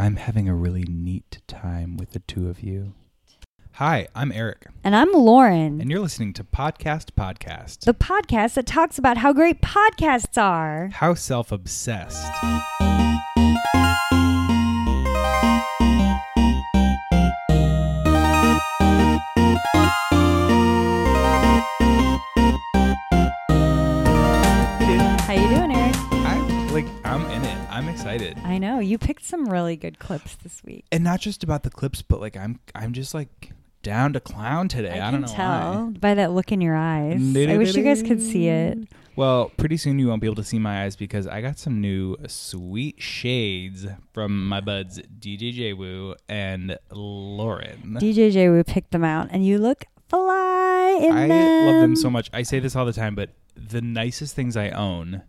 I'm having a really neat time with the two of you. Hi, I'm Eric, And I'm Lauren, and you're listening to Podcast Podcast. the podcast that talks about how great podcasts are. How self obsessed. Excited. I know you picked some really good clips this week. And not just about the clips, but like, I'm, I'm just like down to clown today. I, I, don't can know tell why. by that look in your eyes. I wish you guys could see it. Well, pretty soon you won't be able to see my eyes because I got some new sweet shades from my buds DJ JWu and Lauren. DJ J, we picked them out, and you look fly in I them. love them so much. I say this all the time, but the nicest things I own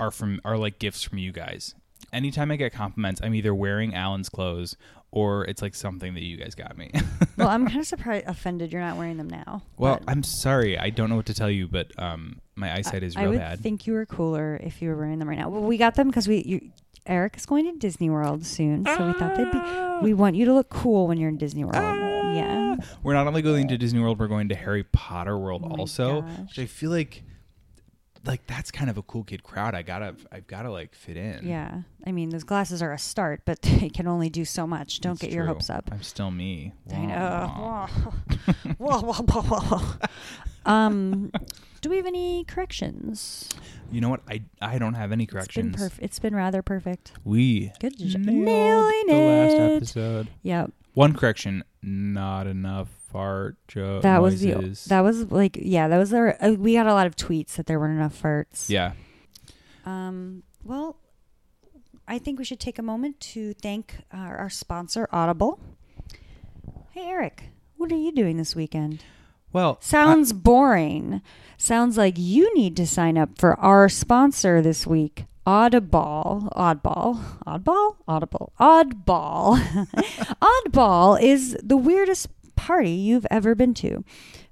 are from are like gifts from you guys. Anytime I get compliments, I'm either wearing Alan's clothes or it's like something that you guys got me. well, I'm kind of surprised, offended you're not wearing them now. well, I'm sorry. I don't know what to tell you, but um my eyesight is real bad. I would bad. think you were cooler if you were wearing them right now. Well, we got them because we you, Eric is going to Disney World soon, so we thought they'd be. We want you to look cool when you're in Disney World. Yeah. We're not only going to Disney World, we're going to Harry Potter World Oh also. Which I feel like like that's kind of a cool kid crowd. I gotta I've gotta like fit in. Yeah. I mean, those glasses are a start, but they can only do so much. Don't It's get your true. hopes up. I'm still me. I Wah, wah. know. Whoa, whoa, whoa, whoa. um, do we have any corrections? You know what? I I don't have any corrections. It's been perfect. It's been rather perfect. We Good job. Nailing the last episode. Yep. One correction: not enough fart joke That was noises. the. That was like yeah. That was our. Uh, we got a lot of tweets that there weren't enough farts. yeah. Um. Well, I think we should take a moment to thank our, our sponsor, Audible. Hey, Eric. What are you doing this weekend? Well, Sounds boring. Sounds like you need to sign up for our sponsor this week, Audible. Oddball. Oddball? Audible. Oddball. Oddball is the weirdest party you've ever been to.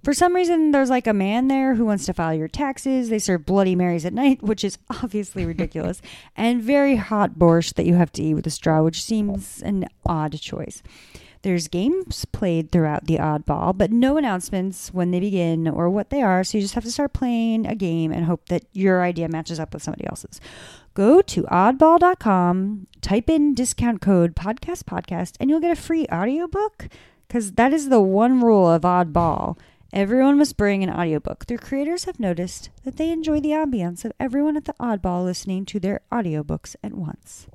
For some reason, there's like a man there who wants to file your taxes. They serve Bloody Marys at night, which is obviously ridiculous, and very hot borscht that you have to eat with a straw, which seems an odd choice. There's games played throughout the oddball, but no announcements when they begin or what they are, so you just have to start playing a game and hope that your idea matches up with somebody else's. Go to oddball.com, type in discount code podcast podcast, and you'll get a free audiobook because that is the one rule of oddball. Everyone must bring an audiobook. Their creators have noticed that they enjoy the ambience of everyone at the oddball listening to their audiobooks at once.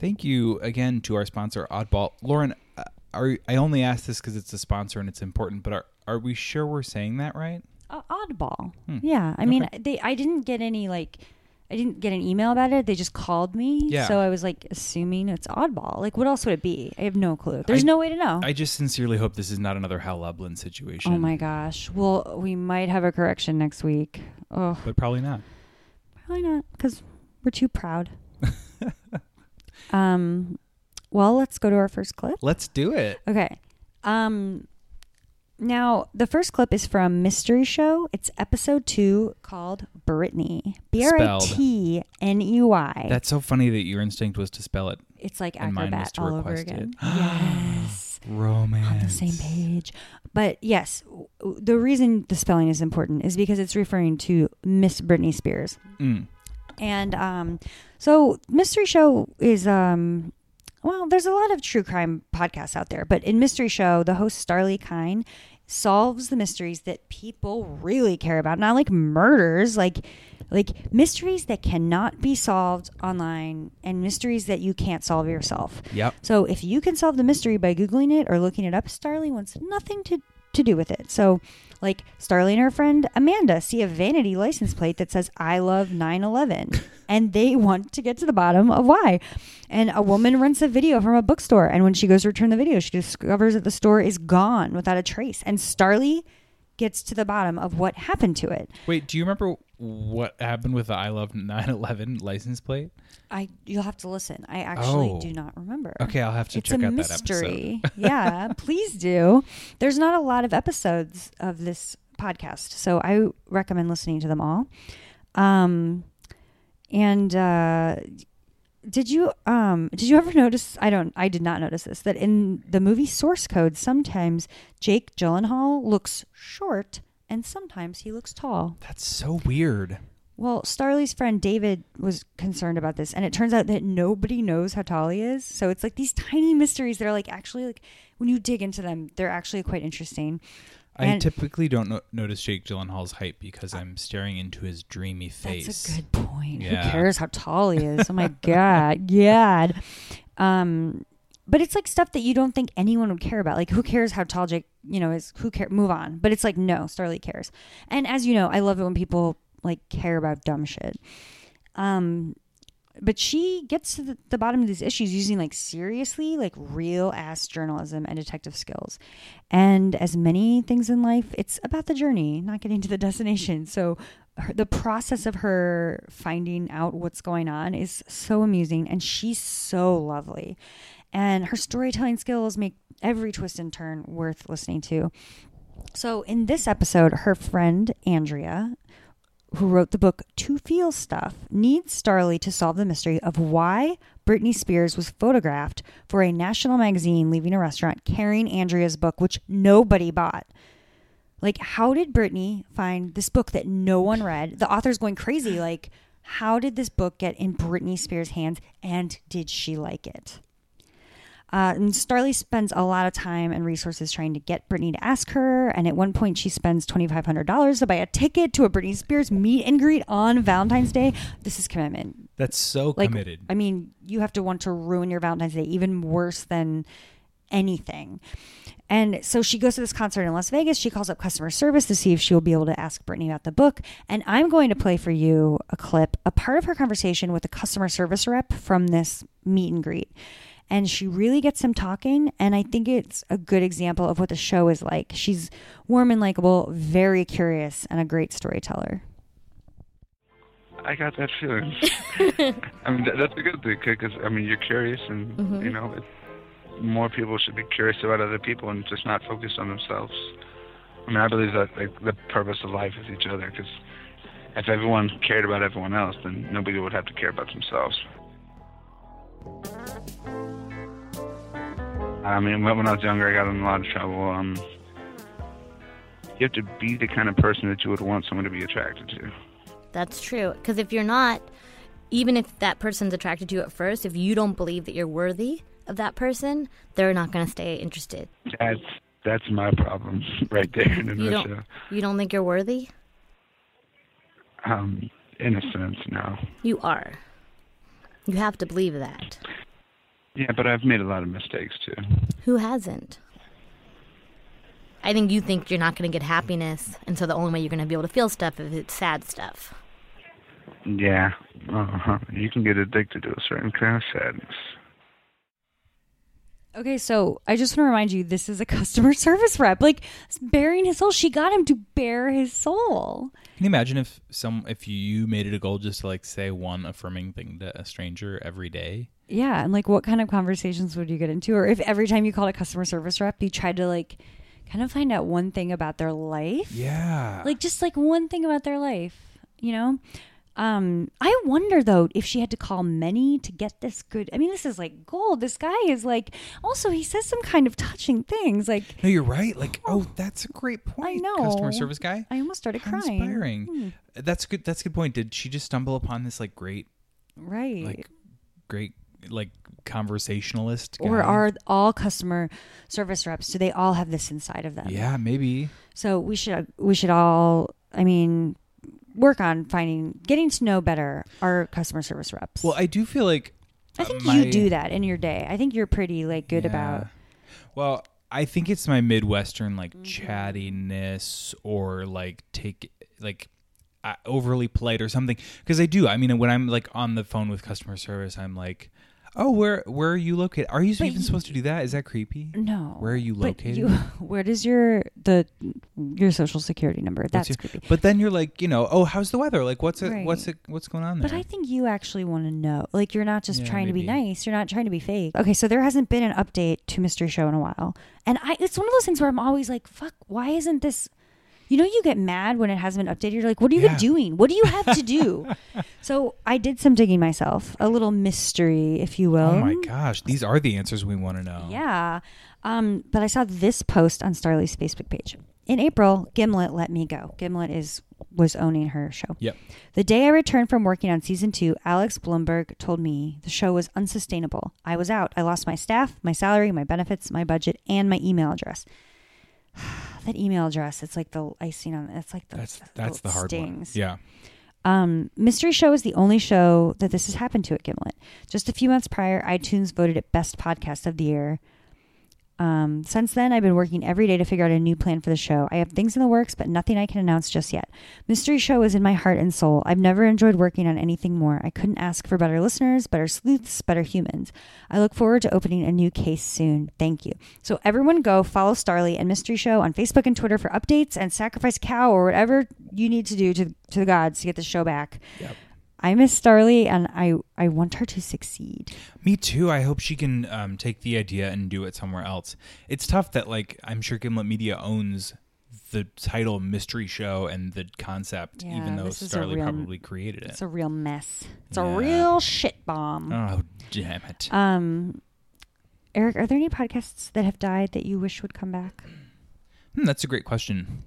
Thank you again to our sponsor, Oddball. Lauren, uh, are I only ask this because it's a sponsor and it's important, but are are we sure we're saying that right? Uh, oddball. Hmm. Yeah, I mean, they. I didn't get any like, I didn't get an email about it. They just called me, Yeah. so I was like assuming it's oddball. Like, what else would it be? I have no clue. There's I- no way to know. I just sincerely hope this is not another Hal Lublin situation. oh my gosh. Well, we might have a correction next week. Oh, But probably not. probably not because we're too proud. um, well, let's go to our first clip. Let's do it. Okay. Um now the first clip is from Mystery Show. It's episode 2 called Britney. B R I T N E Y. That's so funny that your instinct was to spell it It's like and mine was acrobat to all over request again. it. yes. romance. On the same page. But yes, w- w- the reason the spelling is important is because it's referring to Miss Britney Spears. Mm. And um, so Mystery Show is um, well, there's a lot of true crime podcasts out there, but in Mystery Show, the host Starlee Kine solves the mysteries that people really care about, not like murders, like like mysteries that cannot be solved online and mysteries that you can't solve yourself. Yep. So if you can solve the mystery by googling it or looking it up, Starlee wants nothing to to do with it. So like Starlee and her friend Amanda see a vanity license plate that says I love 9/11 and they want to get to the bottom of why. And a woman rents a video from a bookstore and when she goes to return the video, she discovers that the store is gone without a trace. And Starlee gets to the bottom of what happened to it. Wait, do you remember what happened with the I Love 911 license plate? I you'll have to listen. I actually Oh. do not remember. Okay, I'll have to it's check a out mystery. That episode. yeah, please do. There's not a lot of episodes of this podcast, so I recommend listening to them all. Um, and uh, did you um did you ever notice I don't I did not notice this that in the movie source code sometimes Jake Gyllenhaal looks short and sometimes he looks tall. That's so weird. Well, Starlee's friend David was concerned about this, and it turns out that nobody knows how tall he is. So it's like these tiny mysteries that are like actually like when you dig into them, they're actually quite interesting. I typically don't no- notice Jake Gyllenhaal's height because I'm staring into his dreamy face. That's a good point. Yeah. Who cares how tall he is? Oh my god, God. Um, but it's like stuff that you don't think anyone would care about. Like, who cares how tall Jake, you know, is? Who care? Move on. But it's like, no, Starlee cares. And as you know, I love it when people like care about dumb shit. Um, but she gets to the, the bottom of these issues using like seriously, like real ass journalism and detective skills. And as many things in life, it's about the journey, not getting to the destination. So her, the process of her finding out what's going on is so amusing and she's so lovely. And her storytelling skills make every twist and turn worth listening to. So in this episode, her friend Andrea, who wrote the book To Feel Stuff, needs Starlee to solve the mystery of why Britney Spears was photographed for a national magazine leaving a restaurant carrying Andrea's book, which nobody bought. Like, how did Britney find this book that no one read? The author's going crazy. Like, how did this book get in Britney Spears' hands and did she like it? Uh, and Starlee spends a lot of time and resources trying to get Britney to ask her. And at one point, she spends $2,500 to buy a ticket to a Britney Spears meet and greet on Valentine's Day. This is commitment. That's so Like, committed. I mean, you have to want to ruin your Valentine's Day even worse than anything. And so she goes to this concert in Las Vegas. She calls up customer service to see if she will be able to ask Britney about the book. And I'm going to play for you a clip, a part of her conversation with a customer service rep from this meet and greet. And she really gets him talking. And I think it's a good example of what the show is like. She's warm and likable, very curious, and a great storyteller. I got that feeling. I mean, that, that's a good thing because I mean, you're curious, and mm-hmm. you know, it, more people should be curious about other people and just not focus on themselves. I mean, I believe that like the purpose of life is each other because if everyone cared about everyone else, then nobody would have to care about themselves. I mean, when I was younger, I got in a lot of trouble. Um, you have to be the kind of person that you would want someone to be attracted to. That's true. Because if you're not, even if that person's attracted to you at first, if you don't believe that you're worthy of that person, they're not going to stay interested. That's that's my problem right there in You don't. You don't think you're worthy? Um, in a sense, no. You are. You have to believe that. Yeah, but I've made a lot of mistakes too. Who hasn't? I think you think you're not going to get happiness, and so the only way you're going to be able to feel stuff is it's sad stuff. Yeah, uh-huh. you can get addicted to a certain kind of sadness. Okay, so I just want to remind you this is a customer service rep. Like bearing his soul. She got him to bare his soul. Can you imagine if some if you made it a goal just to like say one affirming thing to a stranger every day? Yeah, and like what kind of conversations would you get into? Or if every time you called a customer service rep, you tried to like kind of find out one thing about their life. Yeah. Like just like one thing about their life, you know? Um, I wonder though if she had to call many to get this good. I mean, this is like gold. This guy is like also he says some kind of touching things. Like no, you're right. Like, oh, that's a great point. I know. Customer service guy. I almost started How crying. Inspiring. Hmm. That's good. That's a good point. Did she just stumble upon this like great, Right. like great, like conversationalist? or are all customer service reps do they all have this inside of them? Yeah, maybe. So we should we should all I mean work on finding getting to know better our customer service reps. Well, I do feel like I uh, think my- you do that in your day. I think you're pretty like good Yeah. about Well, I think it's my Midwestern like Mm-hmm. chattiness or like take like uh, overly polite or something. Because I do. I mean, when I'm like on the phone with customer service, I'm like, "Oh, where where are you located? Are you But even you- supposed to do that? Is that creepy? no. Where are you located? you- where does your the your social security number? That's your- creepy. But then you're like, you know, oh, how's the weather? Like, what's it? Right. What's it? What's going on there? But I think you actually want to know. Like you're not just Yeah, trying to be nice. You're not trying to be fake. Okay, so there hasn't been an update to Mystery Show in a while. And I it's one of those things where I'm always like, fuck, why isn't this You know, you get mad when it hasn't been updated. You're like, what are you Yeah. doing? What do you have to do? so I did some digging myself, a little mystery, if you will. Oh my gosh, these are the answers we want to know. Yeah. Um, but I saw this post on Starlee's Facebook page. In April, Gimlet let me go. Gimlet is was owning her show. Yep. The day I returned from working on season two, Alex Blumberg told me the show was unsustainable. I was out. I lost my staff, my salary, my benefits, my budget, and my email address. that email address, it's like the icing on it's like the That's that's the hard stings. one. Yeah. Um, Mystery Show is the only show that this has happened to at Gimlet. Just a few months prior, iTunes voted it Best Podcast of the Year. Um, since then, I've been working every day to figure out a new plan for the show. I have things in the works, but nothing I can announce just yet. Mystery Show is in my heart and soul. I've never enjoyed working on anything more. I couldn't ask for better listeners, better sleuths, better humans. I look forward to opening a new case soon. Thank you. So, everyone go follow Starlee and Mystery Show on Facebook and Twitter for updates and sacrifice cow or whatever you need to do to, to the gods to get the show back. Yep. I miss Starlee and I, I want her to succeed. Me too. I hope she can um, take the idea and do it somewhere else. It's tough that like I'm sure Gimlet Media owns the title mystery show and the concept, Yeah, even though Starlee real- probably created it. It's a real mess. It's Yeah. a real shit bomb. oh damn it! Um, Eric, are there any podcasts that have died that you wish would come back? Hmm, that's a great question.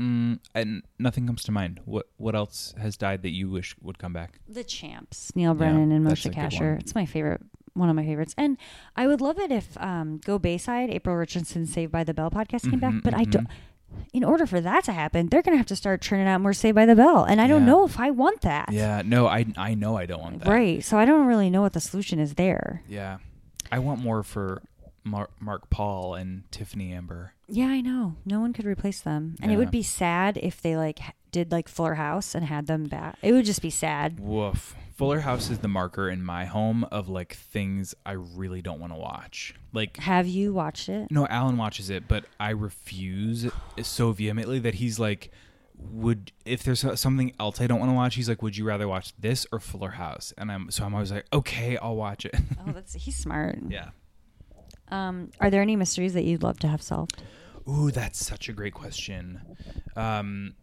Mm, and nothing comes to mind. What what else has died that you wish would come back? The Champs, Neal Brennan and Moshe Kasher. It's my favorite, one of my favorites. And I would love it if um, Go Bayside, April Richardson, Saved by the Bell podcast came back. Mhm, But I mhm. don't. In order for that to happen, they're going to have to start churning out more Saved by the Bell, and I don't know if I want that. Yeah, no, I I know I don't want that. Right. So I don't really know what the solution is there. Yeah, I want more for Mar- Mark Paul and Tiffani Amber. Yeah, I know. No one could replace them. And it would be sad if they like did like Fuller House and had them back. It would just be sad. Woof. Fuller House is the marker in my home of like things I really don't want to watch. Like Have you watched it? no, Alan watches it, but I refuse so vehemently that he's like would if there's something else I don't want to watch, he's like, "Would you rather watch this or Fuller House?" And I'm so I'm always like, "Okay, I'll watch it." Oh, that's he's smart. yeah. Um, are there any mysteries that you'd love to have solved? Ooh, that's such a great question. Um,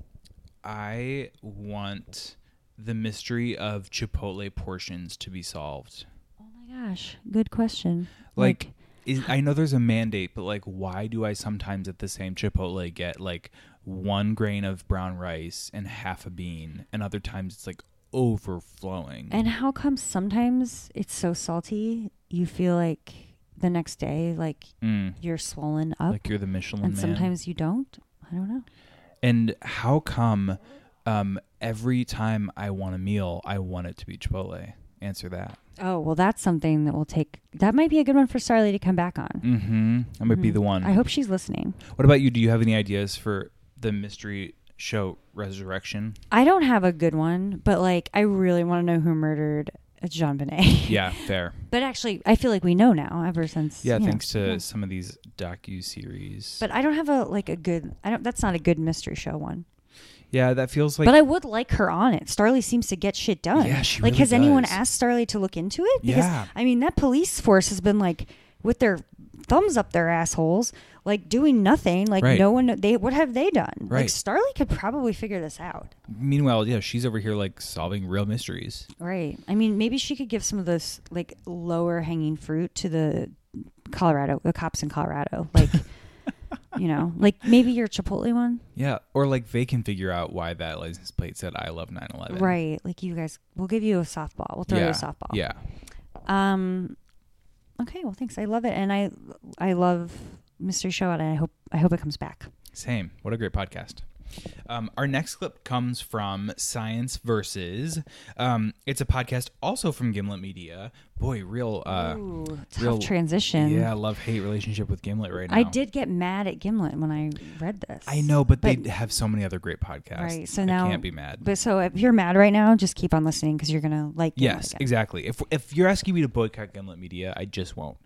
I want the mystery of Chipotle portions to be solved. Oh my gosh, good question. Like, is, I know there's a mandate, but like, why do I sometimes at the same Chipotle get like one grain of brown rice and half a bean, and other times it's like overflowing? and how come sometimes it's so salty you feel like the next day like Mm, you're swollen up, like you're the Michelin and man. sometimes you don't? I don't know. And how come um, every time I want a meal, I want it to be Chipotle? Answer that. Oh well, that's something that will take. That might be a good one for Starlee to come back on. Mm-hmm. That might be Mhm. the one. I hope she's listening. What about you? Do you have any ideas for the mystery show Resurrection? I don't have a good one, but like I really want to know who murdered JonBenét. Yeah, fair. but actually, I feel like we know now ever since. Yeah, you know, thanks to yeah. some of these docu series. But I don't have a like a good. I don't. That's not a good mystery show one. yeah, that feels like. but I would like her on it. Starlee seems to get shit done. Yeah, she like really has anyone asked Starlee to look into it? Because Yeah. I mean that police force has been like with their thumbs up their assholes, like doing nothing. Like Right. no one. They what have they done? Like Right. Starlee could probably figure this out. Meanwhile, yeah, she's over here like solving real mysteries. Right. I mean, maybe she could give some of this like lower hanging fruit to the Colorado, the cops in Colorado. Like, you know, like maybe your Chipotle one. Yeah, or like they can figure out why that license plate said "I love 9/11." Right. Like you guys, we'll give you a softball. We'll throw you a softball. Yeah. Um. Okay. Well, thanks. I love it, and I I love Mystery Show, and I hope I hope it comes back. Same. What a great podcast. Um, our next clip comes from Science Versus. Um, it's a podcast also from Gimlet Media. Boy, real. Uh, Ooh, tough real- transition. yeah, love hate relationship with Gimlet right now. I did get mad at Gimlet when I read this. I know, but, But- they have so many other great podcasts. Right, so I now- can't be mad. But so if you're mad right now, just keep on listening because you're gonna like. Gimlet Yes, again. exactly. If if you're asking me to boycott Gimlet Media, I just won't.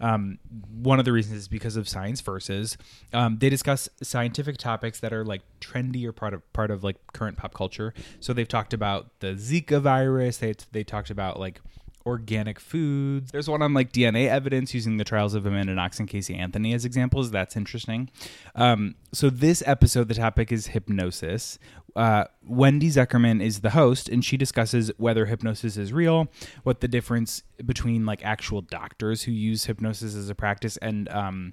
Um, one of the reasons is because of Science Versus. Um, they discuss scientific topics that are like trendy or part of part of like current pop culture. So they've talked about the Zika virus. They they talked about like organic foods. There's one on like DNA evidence using the trials of Amanda Knox and Casey Anthony as examples. That's interesting. Um, so this episode, the topic is hypnosis. Uh, Wendy Zukerman is the host, and she discusses whether hypnosis is real, what the difference between like actual doctors who use hypnosis as a practice and um,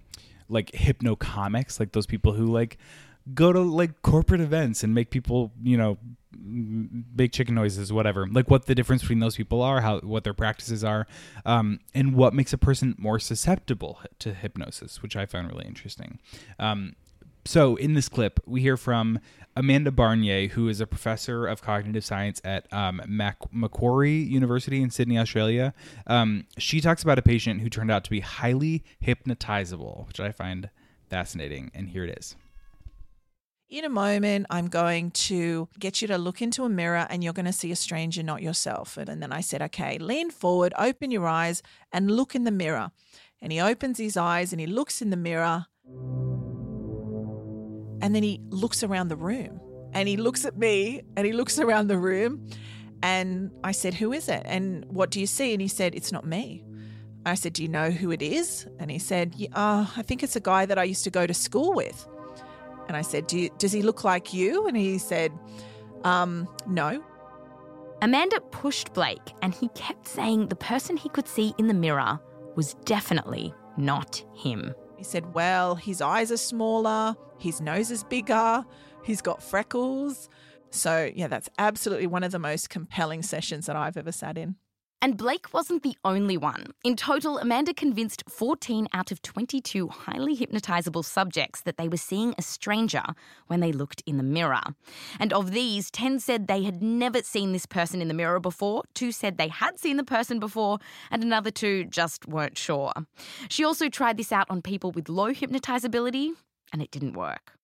like hypnocomics, like those people who like go to like corporate events and make people, you know, make chicken noises, whatever. Like what the difference between those people are, how what their practices are, um, and what makes a person more susceptible to hypnosis, which I found really interesting. Um, so in this clip, we hear from Amanda Barnier, who is a professor of cognitive science at um, Mac- Macquarie University in Sydney, Australia. Um, she talks about a patient who turned out to be highly hypnotizable, which I find fascinating. And here it is. In a moment, I'm going to get you to look into a mirror and you're going to see a stranger, not yourself. And then I said, okay, lean forward, open your eyes, and look in the mirror. And he opens his eyes and he looks in the mirror. And then he looks around the room and he looks at me and he looks around the room. And I said, Who is it? And what do you see? And he said, It's not me. I said, Do you know who it is? And he said, yeah, uh, I think it's a guy that I used to go to school with. And I said, Do you, Does he look like you? And he said, um, No. Amanda pushed Blake, and he kept saying the person he could see in the mirror was definitely not him. He said, Well, his eyes are smaller, his nose is bigger, he's got freckles. So, yeah, that's absolutely one of the most compelling sessions that I've ever sat in. And Blake wasn't the only one. In total, Amanda convinced 14 out of 22 highly hypnotizable subjects that they were seeing a stranger when they looked in the mirror. And of these, 10 said they had never seen this person in the mirror before, two said they had seen the person before, and another two just weren't sure. She also tried this out on people with low hypnotizability, and it didn't work.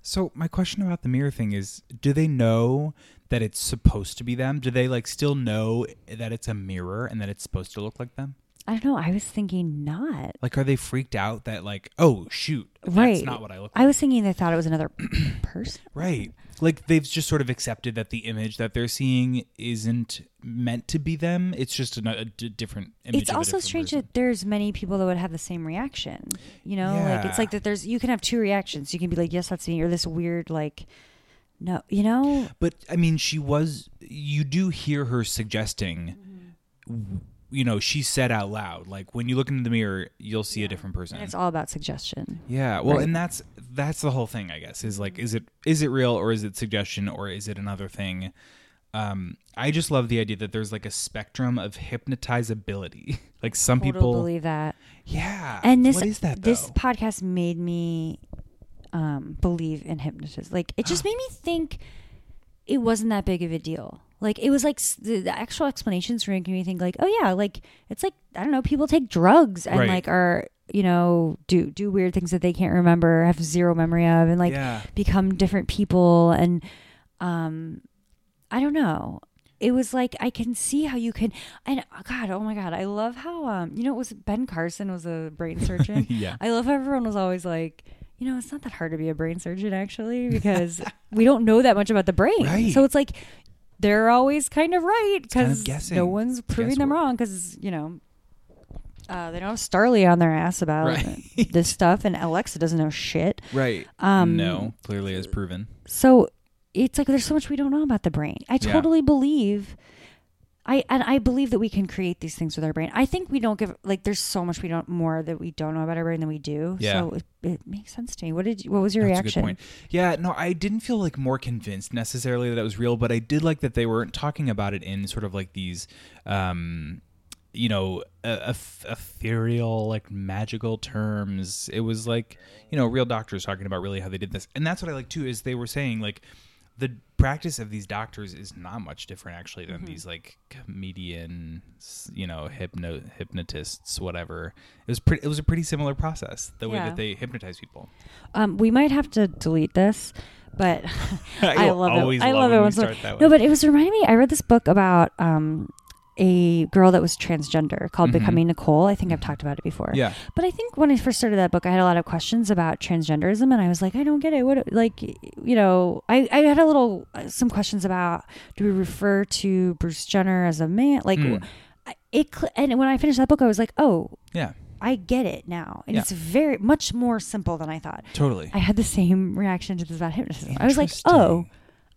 So my question about the mirror thing is, do they know that it's supposed to be them? Do they like still know that it's a mirror and that it's supposed to look like them? I don't know. I was thinking not. Like, are they freaked out that like, oh shoot, that's right. not what I look I was thinking they thought it was another person. Right. Like they've just sort of accepted that the image that they're seeing isn't meant to be them. It's just a, a d- different image. It's also strange person. that there's many people that would have the same reaction. You know, like it's like that. There's you can have two reactions. You can be like, yes, that's me, or this weird like, no, you know, But I mean, she was. You do hear her suggesting. w- You know, she said out loud, like when you look into the mirror, you'll see a different person. and it's all about suggestion. Yeah, well, Right. and that's that's the whole thing, I guess. Is like, is it is it real or is it suggestion or is it another thing? Um, I just love the idea that there's like a spectrum of hypnotizability. like some Totally people, believe that. yeah. And this what is that? this podcast made me um, believe in hypnotism. Like it just made me think it wasn't that big of a deal. Like it was like the, the actual explanations were making me think like, oh yeah, like it's like I don't know, people take drugs and Right. like are you know do do weird things that they can't remember, have zero memory of, and like yeah, become different people and um I don't know. It was like I can see how you can and oh God, oh my God, I love how um you know it was Ben Carson was a brain surgeon. yeah. I love how everyone was always like, you know, it's not that hard to be a brain surgeon actually because we don't know that much about the brain. Right. So it's like they're always kind of right kind of because no one's proving them wrong because you know. Uh, they don't have Starlee on their ass about Right. this stuff, and Alexa doesn't know shit. Right. Um, no, clearly as proven. So it's like there's so much we don't know about the brain. I Yeah. totally believe I and I believe that we can create these things with our brain. I think we don't give like there's so much we don't more that we don't know about our brain than we do. Yeah. So it, it makes sense to me. What did you, what was your That's reaction? a good point. Yeah, no, I didn't feel like more convinced necessarily that it was real, but I did like that they weren't talking about it in sort of like these, um, you know, eth- ethereal, like magical terms. It was like, you know, real doctors talking about really how they did this, and that's what I like too. Is they were saying like the practice of these doctors is not much different actually than these like comedian, you know, hypno hypnotists, whatever. It was pretty. It was a pretty similar process the way that they hypnotize people. Um, we might have to delete this, but I You'll love it. I love love it once. No, but it was reminding me. I read this book about um, a girl that was transgender called Becoming Nicole. I think I've talked about it before. Mm-hmm. Yeah. But I think when I first started that book, I had a lot of questions about transgenderism, and I was like, I don't get it. What, like, you know, I, I had a little, uh, some questions about do we refer to Bruce Jenner as a man? Like, Mm. I- it, and when I finished that book, I was like, oh, Yeah. I get it now. And Yeah. it's very, much more simple than I thought. Totally. I had the same reaction to this about hypnotism. I was like, oh,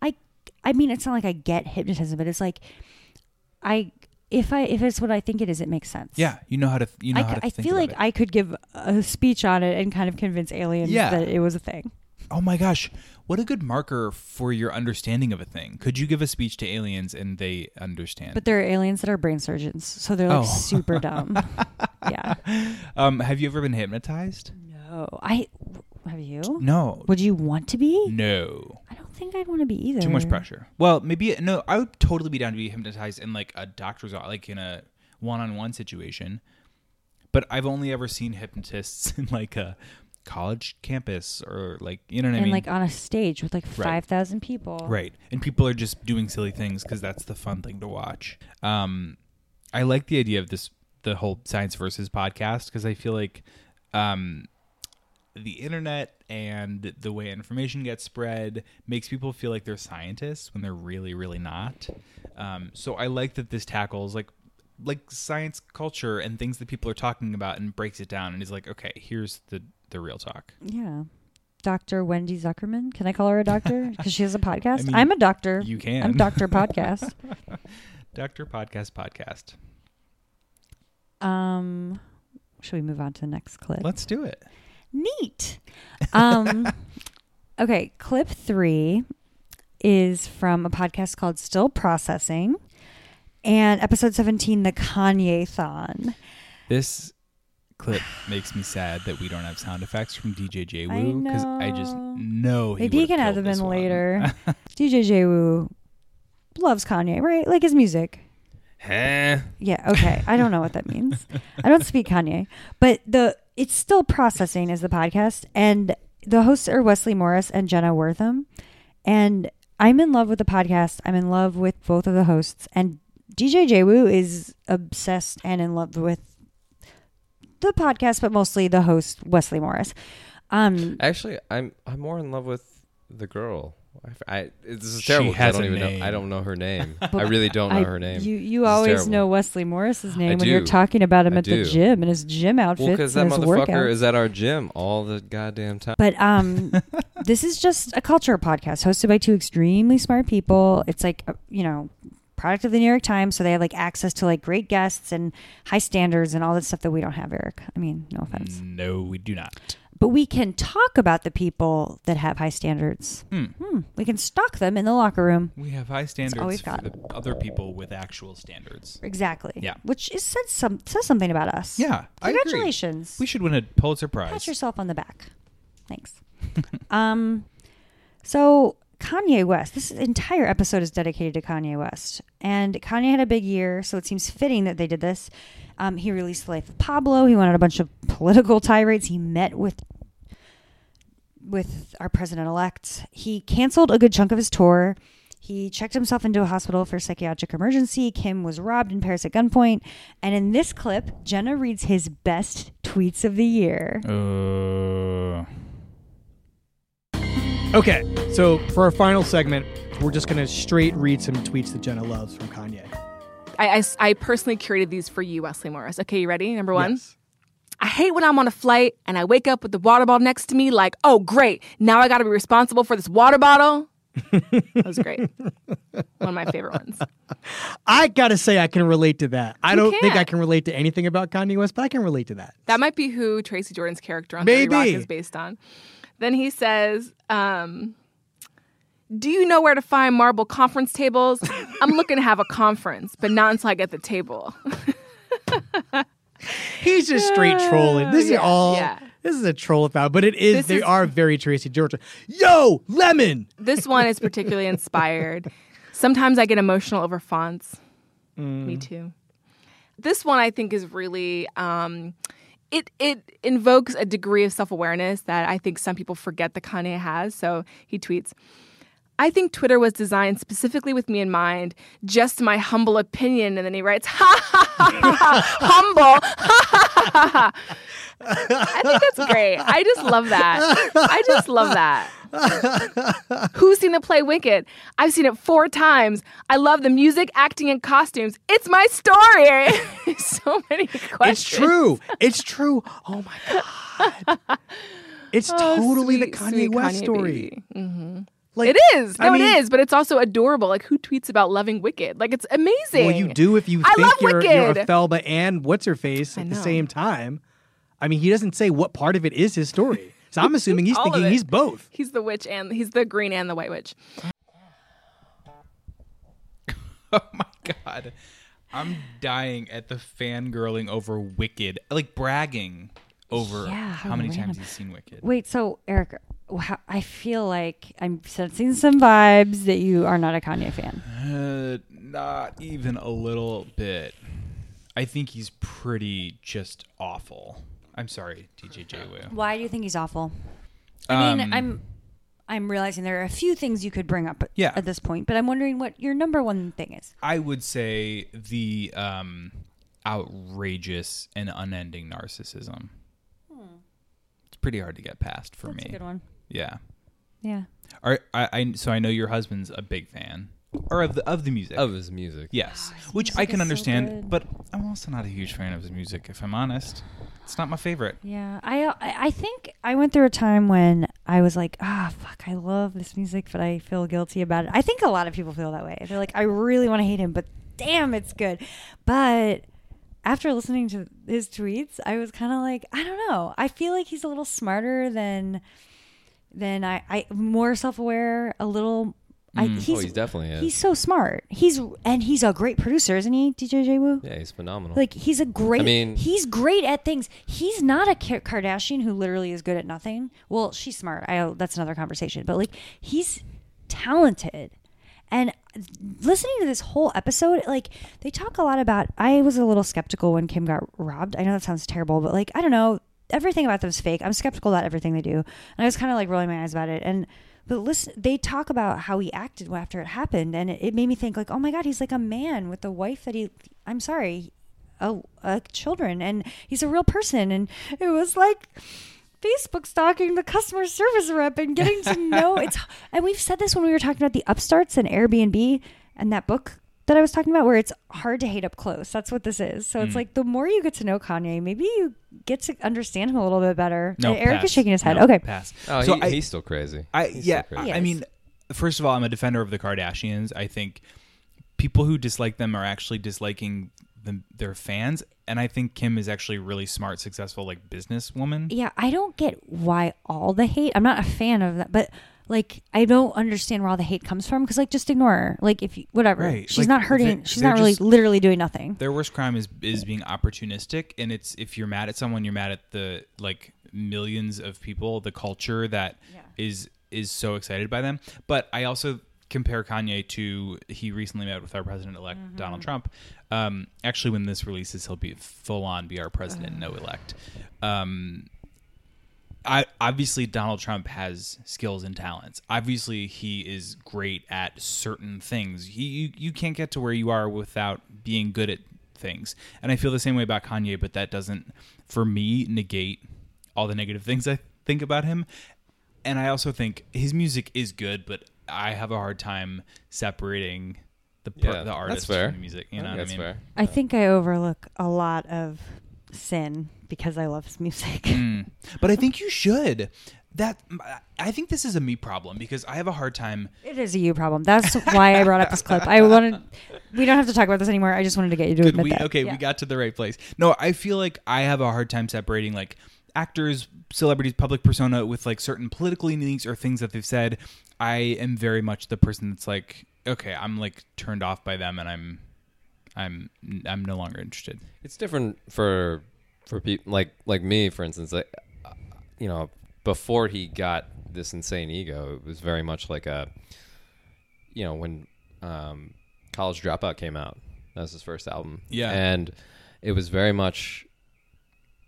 I, I mean, it's not like I get hypnotism, but it's like, I, if I, if it's what I think it is, it makes sense. yeah. You know how to. You know I, how to. I think feel about like it. I could give a speech on it and kind of convince aliens Yeah. that it was a thing. Oh my gosh, what a good marker for your understanding of a thing. Could you give a speech to aliens and they understand? But there are aliens that are brain surgeons, so they're like Oh. super dumb. yeah. um, have you ever been hypnotized? No, I have you. No. Would you want to be? No. I don't think I'd want to be either. Too much pressure. Well, maybe no. I would totally be down to be hypnotized in like a doctor's like in a one-on-one situation. But I've only ever seen hypnotists in like a college campus or like you know what I mean. like on a stage with like five thousand people. Right. And people are just doing silly things because that's the fun thing to watch. Um, I like the idea of this, the whole science versus podcast, because I feel like um, the internet and the way information gets spread makes people feel like they're scientists when they're really, really not. Um, so I like that this tackles like like science culture and things that people are talking about and breaks it down and is like, okay, here's the the real talk. Yeah. Dr. Wendy Zukerman. Can I call her a doctor? Because she has a podcast. I mean, I'm a doctor. You can. I'm Doctor Podcast. Doctor Podcast Podcast. Um, should we move on to the next clip? Let's do it. Neat. Um, okay, clip three is from a podcast called Still Processing, and episode seventeen, the Kanye Thon. This clip makes me sad that we don't have sound effects from DJ J I Woo because I just know. he Maybe he can add them in later. DJ JWu loves Kanye, right? Like his music. Huh? Yeah, okay. I don't know what that means. I don't speak Kanye, but the it's still processing as the podcast, and the hosts are Wesley Morris and Jenna Wortham, and I'm in love with the podcast. I'm in love with both of the hosts, and DJ JWu is obsessed and in love with the podcast, but mostly the host Wesley Morris. Um, Actually, I'm I'm more in love with the girl. I, I this is She has I don't a even name. know. I don't know her name. I really don't know I- her name. You you This always know Wesley Morris's name when you're talking about him I at the gym in his gym outfits well, because that his motherfucker workouts. is at our gym all the goddamn time. But um, this is just a culture podcast hosted by two extremely smart people. It's like uh, you know, product of the New York Times, so they have like access to like great guests and high standards and all that stuff that we don't have, Eric. I mean, no offense, No, we do not. But we can talk about the people that have high standards. Hmm. Hmm. We can stalk them in the locker room. We have high standards we've for got. the other people with actual standards. Exactly. Yeah. Which is says some says something about us. Yeah. Congratulations. We should win a Pulitzer Prize. Pat yourself on the back. Thanks. um, so Kanye West. This entire episode is dedicated to Kanye West, and Kanye had a big year, so it seems fitting that they did this. Um, he released The Life of Pablo. He went on a bunch of political tirades. He met with with our president elect. He canceled a good chunk of his tour. He checked himself into a hospital for psychiatric emergency. Kim was robbed in Paris at gunpoint. And in this clip, Jenna reads his best tweets of the year. Uh, Okay, so for our final segment, we're just going to straight read some tweets that Jenna loves from Kanye. I, I, I personally curated these for you, Wesley Morris. Okay, you ready? Number one. Yes. I hate when I'm on a flight and I wake up with the water bottle next to me, like, oh, great. Now I got to be responsible for this water bottle. that was great. One of my favorite ones. I got to say, I can relate to that. I don't think I can't. relate to anything about Kanye West, but I can relate to that. That might be who Tracy Jordan's character on 30 Rock Maybe. is based on. Then he says, um, Do you know where to find marble conference tables? I'm looking to have a conference, but not until I get the table. He's just straight trolling. This is yeah, all. yeah. This is a troll about, but it is. This they is- are very Tracy Jordan. Yo, lemon. this one is particularly inspired. Sometimes I get emotional over fonts. Me too. This one I think is really um, it it invokes a degree of self awareness that I think some people forget that Kanye has. So he tweets. I think Twitter was designed specifically with me in mind, just my humble opinion. And then he writes, ha ha ha, ha humble. Ha, ha. I think that's great. I just love that. I just love that. Who's seen the play Wicked? I've seen it four times. I love the music, acting, and costumes. It's my story. so many questions. It's true. It's true. Oh my god. It's Oh, totally sweet, the Kanye West Kanye story. baby. Mm-hmm. Like it is. I No, mean- it is. But it's also adorable. Like who tweets about loving Wicked? Like it's amazing. Well, you do if you I think you're, you're a Thelma and what's her face at the same time. I mean, he doesn't say what part of it is his story. So I'm assuming he's thinking he's both. He's the witch and he's the green and the white witch. Oh my god. I'm dying at the fangirling over Wicked. Like bragging over Yeah, how how many random. times he's seen Wicked. Wait, so Eric, wh- I feel like I'm sensing some vibes that you are not a Kanye fan. Uh, not even a little bit. I think he's pretty just awful. I'm sorry, DJ Wu. Why do you think he's awful? I mean, Um, I'm I'm realizing there are a few things you could bring up at, Yeah. at this point, but I'm wondering what your number one thing is. I would say the um, outrageous and unending narcissism. It's pretty hard to get past for Hmm. That's me. a good one. Yeah. Yeah. Are, I, I so I know your husband's a big fan, or of the of the music. Of his music. yes, his which I can is so understand, but I'm also not a huge fan of his music. If I'm honest, it's not my favorite. Yeah, I I I think I went through a time when I was like, ah, fuck, I love this music, but I feel guilty about it. I think a lot of people feel that way. They're like, I really want to hate him, but damn, it's good. But after listening to his tweets, I was kind of like, I don't know. I feel like he's a little smarter than than I. I more self aware, a little. I, Mm. he's, oh, he's definitely is. he's so smart. He's and he's a great producer, isn't he, DJ JWu? yeah, he's phenomenal. Like he's a great. I mean- he's great at things. He's not a Ka- Kardashian who literally is good at nothing. Well, she's smart. I that's another conversation. But like he's talented. And listening to this whole episode, like they talk a lot about. I was a little skeptical when Kim got robbed. I know that sounds terrible, but like I don't know. Everything about them is fake. I'm skeptical about everything they do, and I was kind of like rolling my eyes about it. And but listen, they talk about how he acted after it happened, and it, it made me think like, oh my god, he's like a man with a wife that he. I'm sorry, a, a children, and he's a real person, and it was like. Facebook stalking the customer service rep and getting to know it's and we've said this when we were talking about the upstarts and Airbnb and that book that I was talking about where it's hard to hate up close. That's what this is. So it's Mm. like the more you get to know Kanye, maybe you get to understand him a little bit better. No, And Eric pass. is shaking his head. No, okay. pass. oh, so he, I, he's still crazy. I He's yeah, still I, crazy. I mean, first of all, I'm a defender of the Kardashians. I think people who dislike them are actually disliking them, their fans, and I think Kim is actually a really smart, successful like businesswoman. Yeah, I don't get why all the hate. I'm not a fan of that, but like I don't understand where all the hate comes from because like just ignore her. Like if you whatever, Right. she's Like, not hurting. she's not really just- literally doing nothing. Their worst crime is is being opportunistic, and it's if you're mad at someone, you're mad at the like millions of people, the culture that is is so excited by them. But I also compare Kanye to he recently met with our president elect Mm-hmm. Donald Trump. Um, actually, when this releases, he'll be full on be our president, no elect. Um, I, obviously Donald Trump has skills and talents. Obviously, he is great at certain things. He you, you can't get to where you are without being good at things. And I feel the same way about Kanye, but that doesn't for me negate all the negative things I think about him. And I also think his music is good, but I have a hard time separating the per, Yeah, the artist from the music. You know think what I that's mean? fair. I think I overlook a lot of sin because I love music. Mm. But I think you should. That I think this is a me problem because I have a hard time. It is a you problem. That's why I brought up this clip. I wanted. We don't have to talk about this anymore. I just wanted to get you to Good, admit we, that. okay, Yeah. we got to the right place. No, I feel like I have a hard time separating like actors, celebrities, public persona with like certain political leanings or things that they've said. I am very much the person that's like, okay, I'm like turned off by them, and I'm, I'm, I'm no longer interested. It's different for for people like like me, for instance. Like, you know, before he got this insane ego, it was very much like a, you know, when um, College Dropout came out. That was his first album. Yeah. and it was very much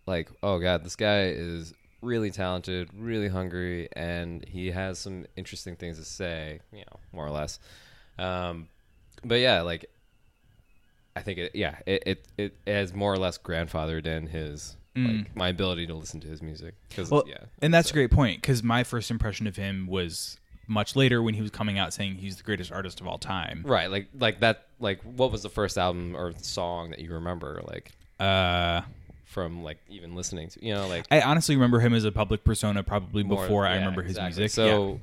like, oh god, this guy is really talented, really hungry, and he has some interesting things to say. You know, more or less. Um, but yeah, like I think it. Yeah, it it, it has more or less grandfathered in his like my ability to listen to his music. Because Mm. Well, yeah, and that's so- a great point because my first impression of him was much later when he was coming out saying he's the greatest artist of all time. Right, like like that. Like, what was the first album or song that you remember? Like Uh, from like even listening to, you know, like I honestly remember him as a public persona probably more- before I yeah, remember his exactly. music. So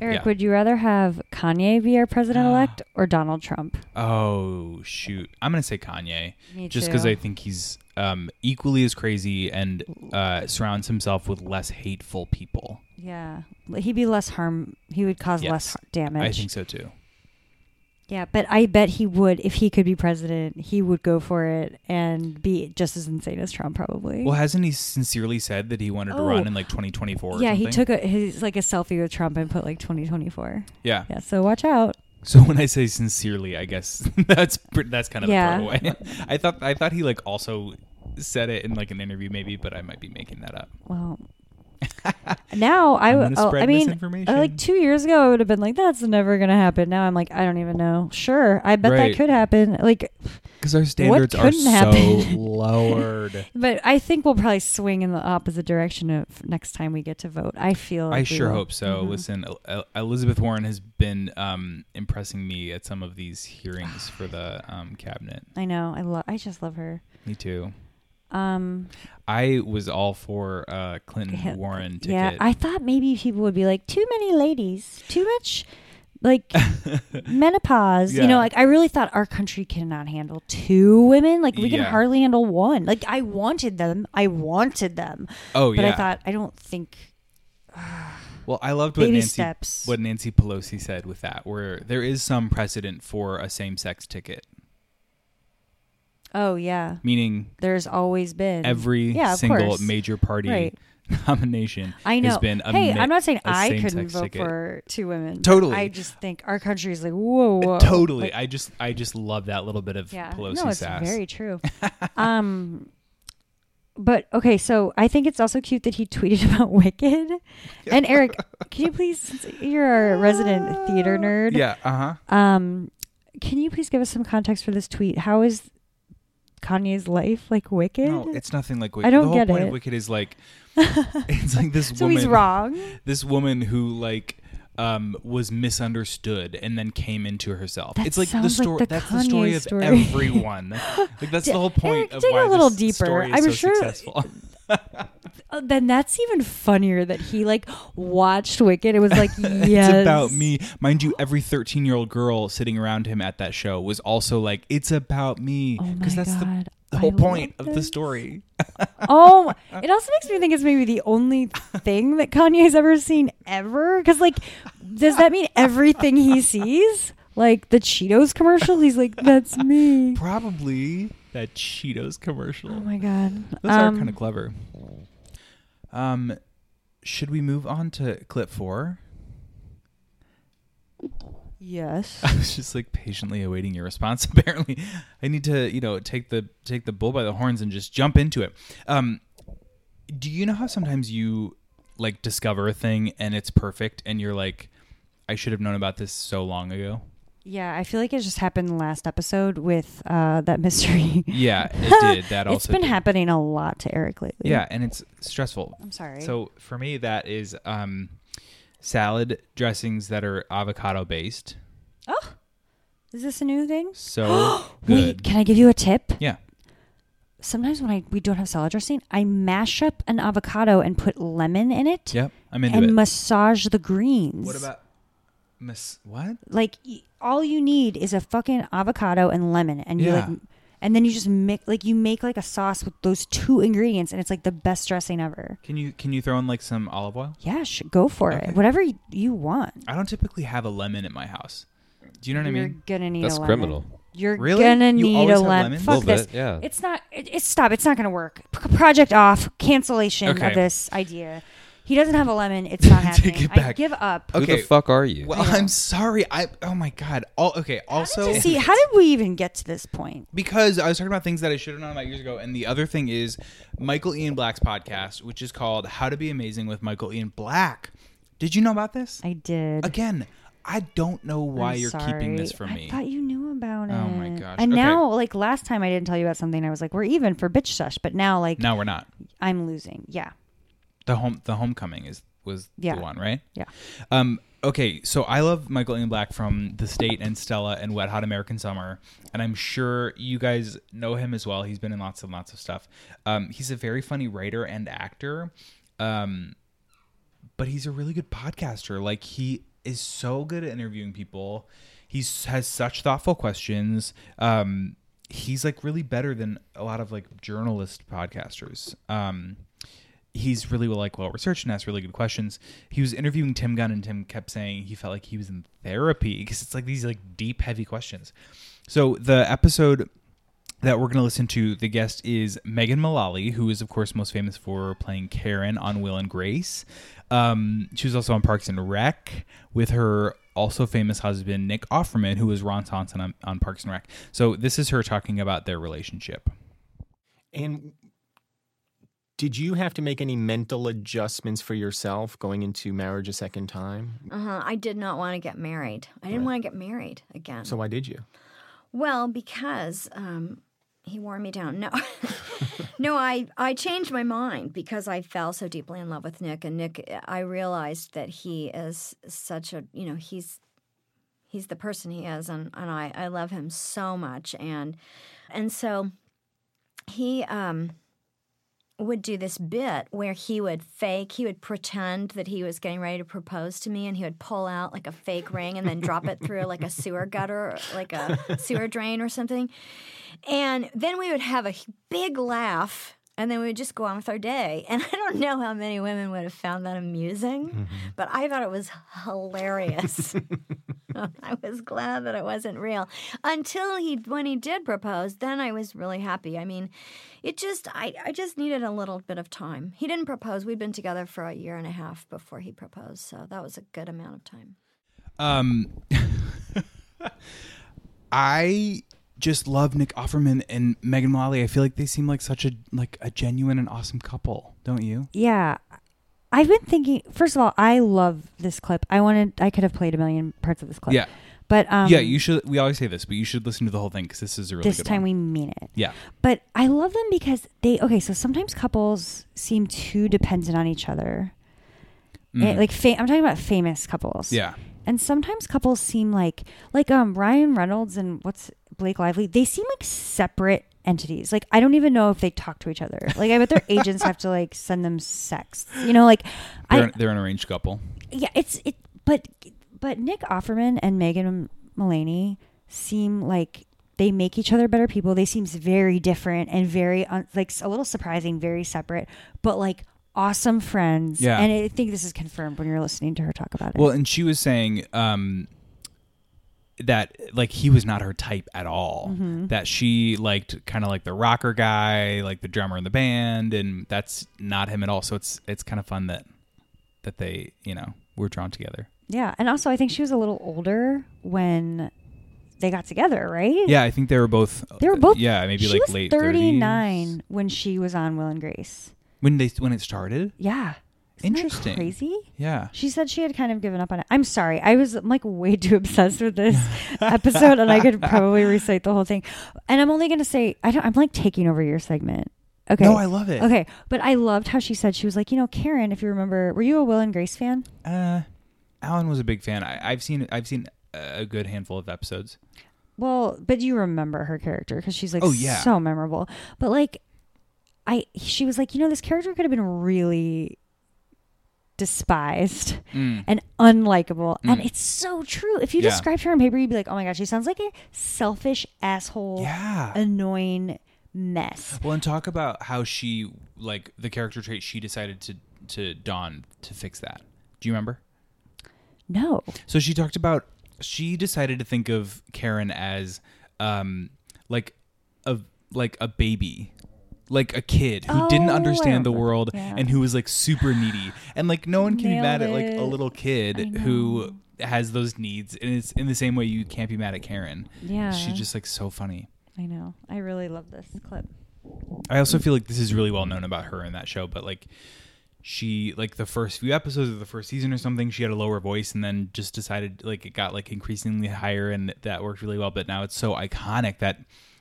Eric, Yeah. would you rather have Kanye be our president elect or Donald Trump? Oh shoot, I'm gonna say Kanye, Me just because. I think he's um, equally as crazy and uh, surrounds himself with less hateful people. Yeah, he'd be less harm. He would cause less Yes. har- damage. I think so too. Yeah, but I bet he would if he could be president. He would go for it and be just as insane as Trump, probably. Well, hasn't he sincerely said that he wanted to Oh. run in oh. like 2024? Or yeah, he took a his like a selfie with Trump and put like 2024. Yeah. Yeah, so watch out. So when I say sincerely, I guess that's that's kind of Yeah. a throwaway. I thought I thought he like also said it in like an interview, maybe, but I might be making that up. Well, now I w- oh, I mean, uh, like two years ago, I would have been like, "That's never gonna happen." Now I'm like, I don't even know. Sure, I bet Right. that could happen. Like, Because our standards are couldn't so happen? lowered. but I think we'll probably swing in the opposite direction of next time we get to vote. I feel. I like we sure will. hope so. Mhm. Listen, El- El- Elizabeth Warren has been um, impressing me at some of these hearings for the um, cabinet. I know. I love. I just love her. Me too. Um. I was all for uh, Clinton Yeah, Warren ticket. Yeah, I thought maybe people would be like, too many ladies, too much, like menopause. You know, like I really thought our country cannot handle two women. Like we can Yeah. hardly handle one. Like I wanted them. I wanted them. oh but yeah. I thought I don't think. Well, I loved what Nancy steps. what Nancy Pelosi said with that, where there is some precedent for a same-sex ticket, Oh yeah, meaning there's always been every Yeah, single course. major party Right. nomination I know. has been a hey, mi- I'm not saying I couldn't vote ticket. for two women. Totally. I just think our country is like whoa, whoa. Totally, Like, I just I just love that little bit of yeah. Pelosi no, it's sass. very true. um, but okay, so I think it's also cute that he tweeted about Wicked. And Eric, can you please, since you're our resident theater nerd, yeah, uh huh. um, can you please give us some context for this tweet? How is Kanye's life like Wicked? No, it's nothing like Wicked. I don't the whole get point it. of Wicked is like it's like this so woman. he's wrong. This woman who like um was misunderstood and then came into herself. That it's like the sounds like story. the that's the story of story. everyone. like that's the whole point Eric, of dig why a little this deeper. story is I'm so sure- successful. Then that's even funnier that he like watched Wicked. It was like, yes. It's about me. Mind you, every 13 year old girl sitting around him at that show was also like, it's about me. Oh Because that's the, God. the whole I point of the story. oh, it also makes me think it's maybe the only thing that Kanye's ever seen ever. Because, like, does that mean everything he sees? Like the Cheetos commercial? He's like, that's me. Probably that Cheetos commercial. Oh my God. Those are Um, kind of clever. Um, should we move on to clip four? Yes. I was just like patiently awaiting your response. Apparently, I need to, you know, take the take the bull by the horns and just jump into it. Um, do you know how sometimes you like discover a thing and it's perfect, and you're like, I should have known about this so long ago. Yeah, I feel like it just happened last episode with uh, that mystery. Yeah, it did. That also it's been did. happening a lot to Eric lately. Yeah, and it's stressful. I'm sorry. So for me, that is um, salad dressings that are avocado based. oh, is this a new thing? So Wait, can I give you a tip? Yeah. Sometimes when I we don't have salad dressing, I mash up an avocado and put lemon in it. Yep. I'm into and it. massage the greens. what about Miss? What? like all you need is a fucking avocado and lemon, and you Yeah. like, and then you just make like you make like a sauce with those two ingredients, and it's like the best dressing ever. Can you can you throw in like some olive oil? Yeah, sh- go for Okay. it. Whatever y- you want. I don't typically have a lemon at my house. Do you know what I You're mean? gonna need That's a lemon. criminal. You're Really? gonna You need always a have lemon. lemon? Fuck Little this. bit, yeah. It's not. It, it's stop. It's not gonna work. P- project off. Cancellation Okay. of this idea. He doesn't have a lemon. It's not happening. Take it I back. give up. Who Okay. the fuck are you? Well, I'm sorry. I oh my god. All okay. Also, See, how did we even get to this point? because I was talking about things that I should have known about years ago, and the other thing is Michael Ian Black's podcast, which is called "How to Be Amazing with Michael Ian Black." Did you know about this? I did. Again, I don't know why I'm you're keeping this sorry. from me. I thought you knew about it. Oh my gosh. And Okay. now, like last time, I didn't tell you about something. I was like, "We're even for bitch sesh," but now, like, no, we're not. I'm losing. Yeah, The home, the homecoming is was Yeah. the one, right? yeah. Um, okay, so I love Michael Ian Black from The State and Stella and Wet Hot American Summer, and I'm sure you guys know him as well. He's been in lots and lots of stuff. Um, he's a very funny writer and actor, um, but he's a really good podcaster. Like he is so good at interviewing people. He has such thoughtful questions. Um, he's like really better than a lot of like journalist podcasters. Um, he's really like well researched and asks really good questions. He was interviewing Tim Gunn and Tim kept saying he felt like he was in therapy because it's like these like deep heavy questions. So the episode that we're going to listen to, the guest is Megan Mullally, who is of course most famous for playing Karen on Will and Grace. Um, she was also on Parks and Rec with her also famous husband Nick Offerman, who was Ron Swanson on, on Parks and Rec. So this is her talking about their relationship. And did you have to make any mental adjustments for yourself going into marriage a second time? Uh-huh. I did not want to get married. I didn't Right. want to get married again. So why did you? Well, because um, he wore me down. No, no, I I changed my mind because I fell so deeply in love with Nick, and Nick, I realized that he is such a you know he's he's the person he is, and and I I love him so much, and and so he um would do this bit where he would fake, he would pretend that he was getting ready to propose to me and he would pull out like a fake ring and then drop it through like a sewer gutter, like a sewer drain or something. And then we would have a big laugh and then we would just go on with our day. And I don't know how many women would have found that amusing, mm-hmm. but I thought it was hilarious. I was glad that it wasn't real until he when he did propose. Then I was really happy. I mean, it just I I just needed a little bit of time. He didn't propose. We'd been together for a year and a half before he proposed, so that was a good amount of time. Um, I just love Nick Offerman and Megan Mullally. I feel like they seem like such a like a genuine and awesome couple, don't you? Yeah. I've been thinking first of all, I love this clip. I wanted I could have played a million parts of this clip. Yeah. But um yeah, you should. We always say this, but you should listen to the whole thing because this is a really this time one. we mean it. Yeah. But I love them because they okay, so sometimes couples seem too dependent on each other. Eh, like fa- I'm talking about famous couples. Yeah. And sometimes couples seem like like um Ryan Reynolds and what's Blake Lively, they seem like separate entities. Like I don't even know if they talk to each other. Like I bet their agents have to like send them sex. You know, like They're, I they're an arranged couple. yeah, it's it but but Nick Offerman and Megan Mullally seem like they make each other better people. They seem very different and very un, like a little surprising, very separate, but like awesome friends. Yeah. And I think this is confirmed when you're listening to her talk about it. Well, and she was saying um, that like he was not her type at all. Mhm. That she liked kind of like the rocker guy, like the drummer in the band, and that's not him at all. So it's it's kind of fun that that they you know were drawn together. Yeah, and also I think she was a little older when they got together, right? Yeah, I think they were both. They were both. Yeah, maybe she like was late 39 when she was on Will and Grace. when they when it started. Yeah. Isn't Interesting. crazy? Yeah. She said she had kind of given up on it. I'm sorry. I was I'm, like way too obsessed with this episode and I could probably recite the whole thing. And I'm only going to say I don't I'm like taking over your segment. Okay. No, I love it. Okay. But I loved how she said she was like, "You know, Karen, if you remember, were you a Will and Grace fan?" Uh, Alan was a big fan. I, I've seen I've seen a good handful of episodes. Well, but you remember her character because she's like Oh, yeah. so memorable. But like, I she was like, you know, this character could have been really despised Mm. and unlikable, and Mm. it's so true. If you Yeah. described her on paper, you'd be like, oh my god, she sounds like a selfish asshole, Yeah. annoying mess. Well, and talk about how she like the character trait she decided to to don to fix that. Do you remember? No. So she talked about she decided to think of Karen as um like a like a baby. Like a kid who Oh, didn't understand the world Yeah. and who was like super needy and like no one can be mad at like a little kid who has those needs and it's in the same way you can't be mad at Karen. Yeah. She's just like so funny. I know. I really love this clip. I also feel like this is really well known about her in that show, but like she like the first few episodes of the first season or something, she had a lower voice and then just decided like it got like increasingly higher and that worked really well. But now it's so iconic that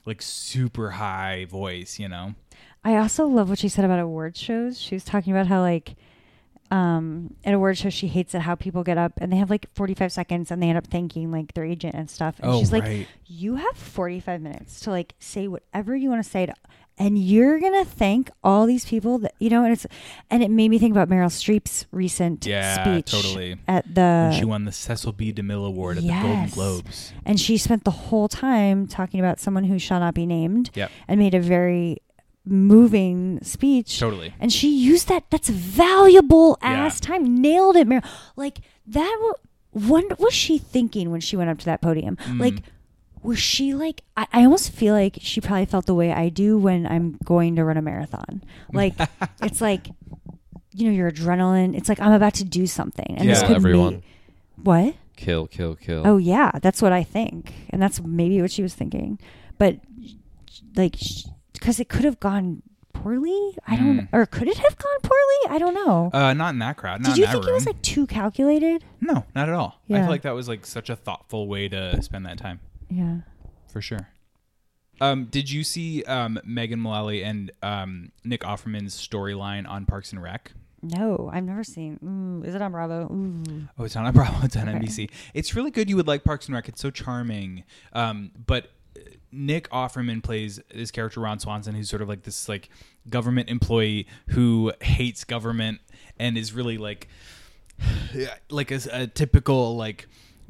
like super high voice, you know? I also love what she said about award shows. She was talking about how like um at award shows she hates it how people get up and they have like 45 seconds and they end up thanking like their agent and stuff and Oh, she's like you have 45 minutes to like say whatever you want to say to, and you're gonna thank all these people that you know and it's and it made me think about meryl streep's recent Yeah, speech totally. at the she won the Cecil B. DeMille Award at the Golden Globes. And she spent the whole time talking about someone who shall not be named. Yep. And made a very moving speech. Totally. And she used that. That's valuable Yeah. ass time. Nailed it, Meryl. Like that. What was she thinking when she went up to that podium? Mm. Like, was she like? I, I almost feel like she probably felt the way I do when I'm going to run a marathon. Like, it's like, you know, your adrenaline. It's like I'm about to do something, and this could everyone. Make, what? Kill, kill, kill. Oh yeah, that's what I think, and that's maybe what she was thinking. But like, because it could have gone poorly. I don't, Mm. or could it have gone poorly? I don't know. Uh, not in that crowd. Not Did you in that think room. it was like too calculated? no, not at all. I Yeah. feel like that was like such a thoughtful way to spend that time. Yeah. for sure. Um, did you see um, Megan Mullally and um, Nick Offerman's storyline on Parks and Rec? No, I've never seen. Ooh, is it on Bravo? Ooh. Oh, it's not on Bravo. It's on. NBC. It's really good. You would like Parks and Rec. It's so charming. Um, but Nick Offerman plays this character Ron Swanson, who's sort of like this like government employee who hates government and is really like like a, a typical like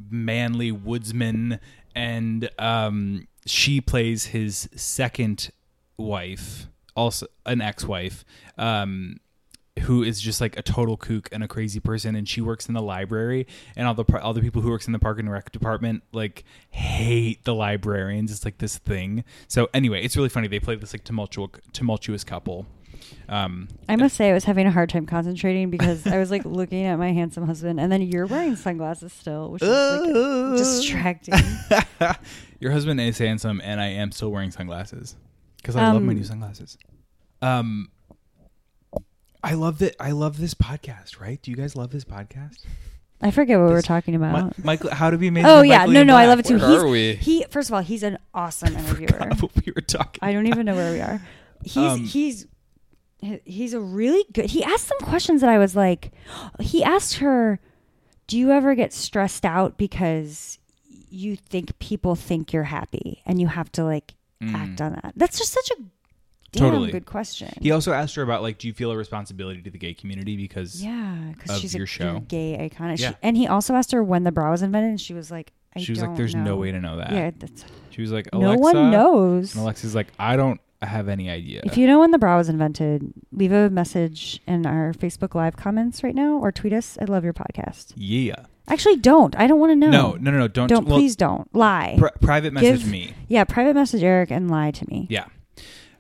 manly woodsman. And um she plays his second wife also an ex-wife. Um who is just like a total kook and a crazy person and she works in the library and all the all the people who works in the park and rec department like hate the librarians. It's like this thing. So anyway it's really funny. They play this like tumultuous tumultuous couple. Um I must say, I was having a hard time concentrating because I was like looking at my handsome husband, and then you're wearing sunglasses still, which is like distracting. Your husband is handsome, and I am still wearing sunglasses because I love my Um, new sunglasses. Um, I love that. I love this podcast. Right? Do you guys love this podcast? I forget what we were talking Mi- about. Michael, how to be amazing? Oh yeah, Michael no, Ian no, I love it too. Where he's, are we? He first of all, he's an awesome interviewer. Forgot what we were talking. I don't even know where we are. He's Um, he's he's a really good. He asked some questions that I was like, he asked her, "Do you ever get stressed out because you think people think you're happy and you have to like act on that?" That's just such a damn Mm. Totally. good question. He also asked her about like, do you feel a responsibility to the gay community because Yeah, because she's your a show? gay icon. And, Yeah. she, and he also asked her when the bra was invented, and she was like, I she was like, "There's no way to know that." Yeah, that's, She was like, no one knows. And Alexa's like, I don't have any idea. If you know when the bra was invented, leave a message in our Facebook Live comments right now or tweet us. I love your podcast. yeah. Actually, don't. I don't want to know. No, no, no, no. Don't. Don't. well, please don't. Lie. pri- private message Give- me. Yeah, private message Eric and lie to me. Yeah.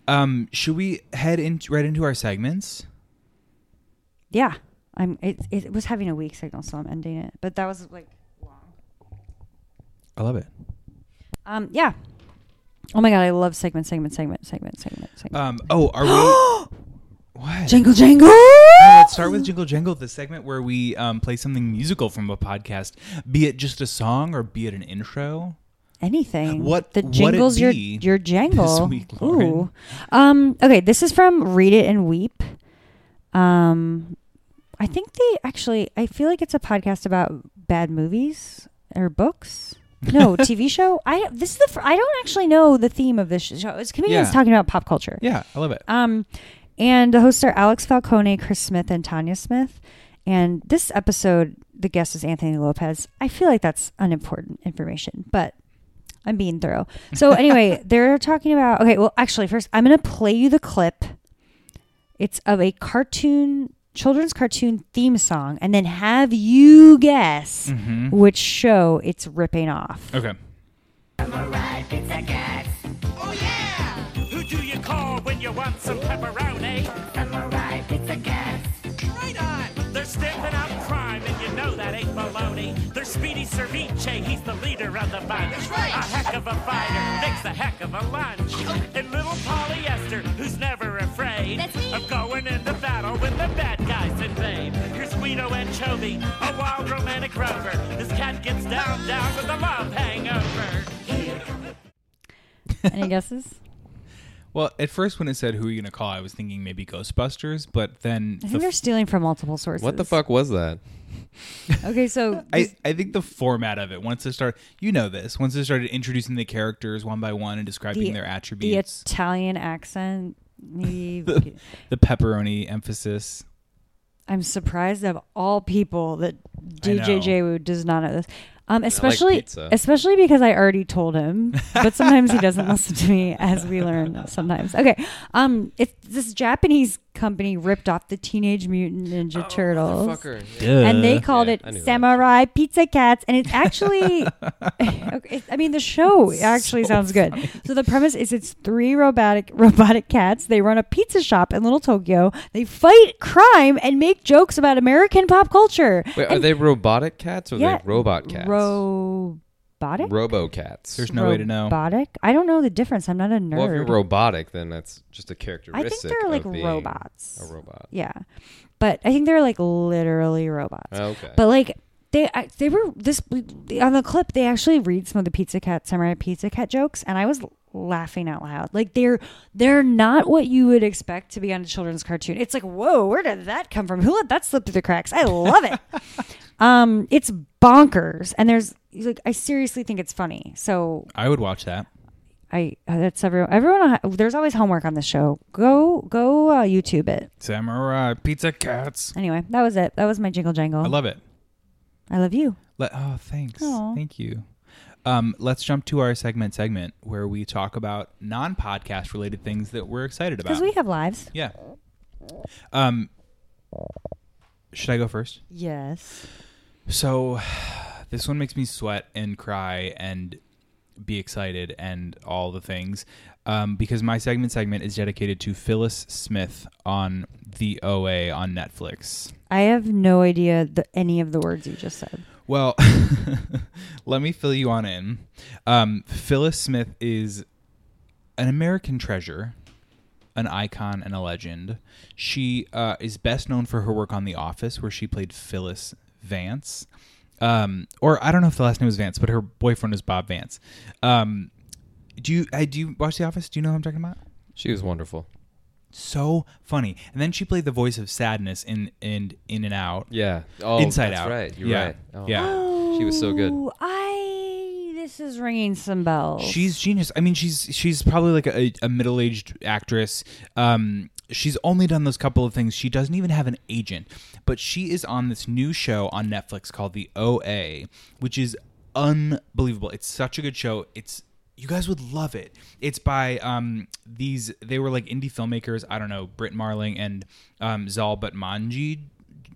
Um, should we head in right into our segments? Yeah. I'm. It, it was having a weak signal, so I'm ending it. But that was like long. I love it. Um. Yeah. Oh my god, I love segment, segment, segment, segment, segment, segment. Um. Oh, are we? what? Jingle, jingle. Uh, let's start with Jingle Jangle, the segment where we um, play something musical from a podcast, be it just a song or be it an intro. Anything. What- the jingles your your jangle. week, Ooh. Um. Okay. This is from Read It and Weep. Um. I think they actually. I feel like it's a podcast about bad movies or books. No, TV show. I this is the. fir- I don't actually know the theme of this show. It's comedians Yeah. talking about pop culture. Yeah, I love it. Um, and the hosts are Alex Falcone, Chris Smith, and Tanya Smith. And this episode, the guest is Anthony Lopez. I feel like that's unimportant information, but I'm being thorough. So anyway, they're talking about. Okay, well, actually, first I'm going to play you the clip. It's of a cartoon, children's cartoon theme song, and then have you guess Mhm. which show it's ripping off. Okay. Oh yeah! Who do you call when you you want some pepperoni? Samurai Pizza Cats. Right on! They're stamping out Speedy Cerviche, he's the leader of the bunch. That's right. A heck of a fighter, makes a heck of a lunch. And little Polly Esther, who's never afraid of going into battle when the bad guys invade. Here's Guido Anchovy, a wild romantic rover. This cat gets down, down with a love hangover. Any guesses? Well, at first when it said who are you gonna call, I was thinking maybe Ghostbusters, but then I the think they're stealing from multiple sources. What the fuck was that? Okay, so I, I think the format of it once it started you know this once it started introducing the characters one by one and describing the, their attributes, the Italian accent. the- the, the pepperoni emphasis I'm surprised of all people that I. DJJ does not know this. Um, like especially, pizza. especially because I already told him, but sometimes he doesn't listen to me, as we learn sometimes. Okay, um, it's this Japanese company ripped off the Teenage Mutant Ninja oh, Turtles, and they called Yeah, it I knew that. Samurai Pizza Cats, and it's actually, okay, I mean, the show actually sounds good. So the premise is it's three robotic robotic cats. They run a pizza shop in Little Tokyo. They fight crime and make jokes about American pop culture. Wait, are they robotic cats or are Yeah, they robot cats? Robotic. Robo cats. There's no way to know. Robotic. I don't know the difference. I'm not a nerd. Well, if you're robotic, then that's just a characteristic. I think they're like of being robots. A robot. Yeah, but I think they're like literally robots. Oh, okay. But like they I- they were this on the clip. They actually read some of the Pizza Cat Samurai Pizza Cat jokes, and I was laughing out loud. Like they're they're not what you would expect to be on a children's cartoon. It's like whoa, where did that come from? Who let that slip through the cracks? I love it. um, it's bonkers, and there's like I seriously think it's funny. So I would watch that I uh, that's everyone. Everyone, there's always homework on this show. Go go uh, YouTube it. Samurai Pizza Cats Anyway, that was it. That was my jingle jangle. I love it I love you. Let, oh thanks Aw. thank you um, let's jump to our segment segment where we talk about non-podcast related things that we're excited about. Because we have lives. yeah um should I go first Yes. So, this one makes me sweat and cry and be excited and all the things um, because my segment segment is dedicated to Phyllis Smith on the OA on Netflix. I have no idea the, any of the words you just said. Well, let me fill you on in. Um, Phyllis Smith is an American treasure, an icon, and a legend. She uh, is best known for her work on The Office, where she played Phyllis Vance. Um, or I don't know if the last name was Vance, but her boyfriend was Bob Vance. Um, do you uh, do you watch The Office? Do you know who I'm talking about? She was wonderful. So funny. And then she played the voice of sadness in in In and Out. Yeah. Oh, Inside that's Out. right. You're yeah. right. Oh. Yeah. She was so good. Oh, I this is ringing some bells. She's genius. I mean, she's she's probably like a, a middle aged actress. Um, she's only done those couple of things. She doesn't even have an agent, but she is on this new show on Netflix called The OA, which is unbelievable. It's such a good show. It's you guys would love it. It's by um these they were like indie filmmakers. I don't know Brit Marling and um, Zal Batmanji.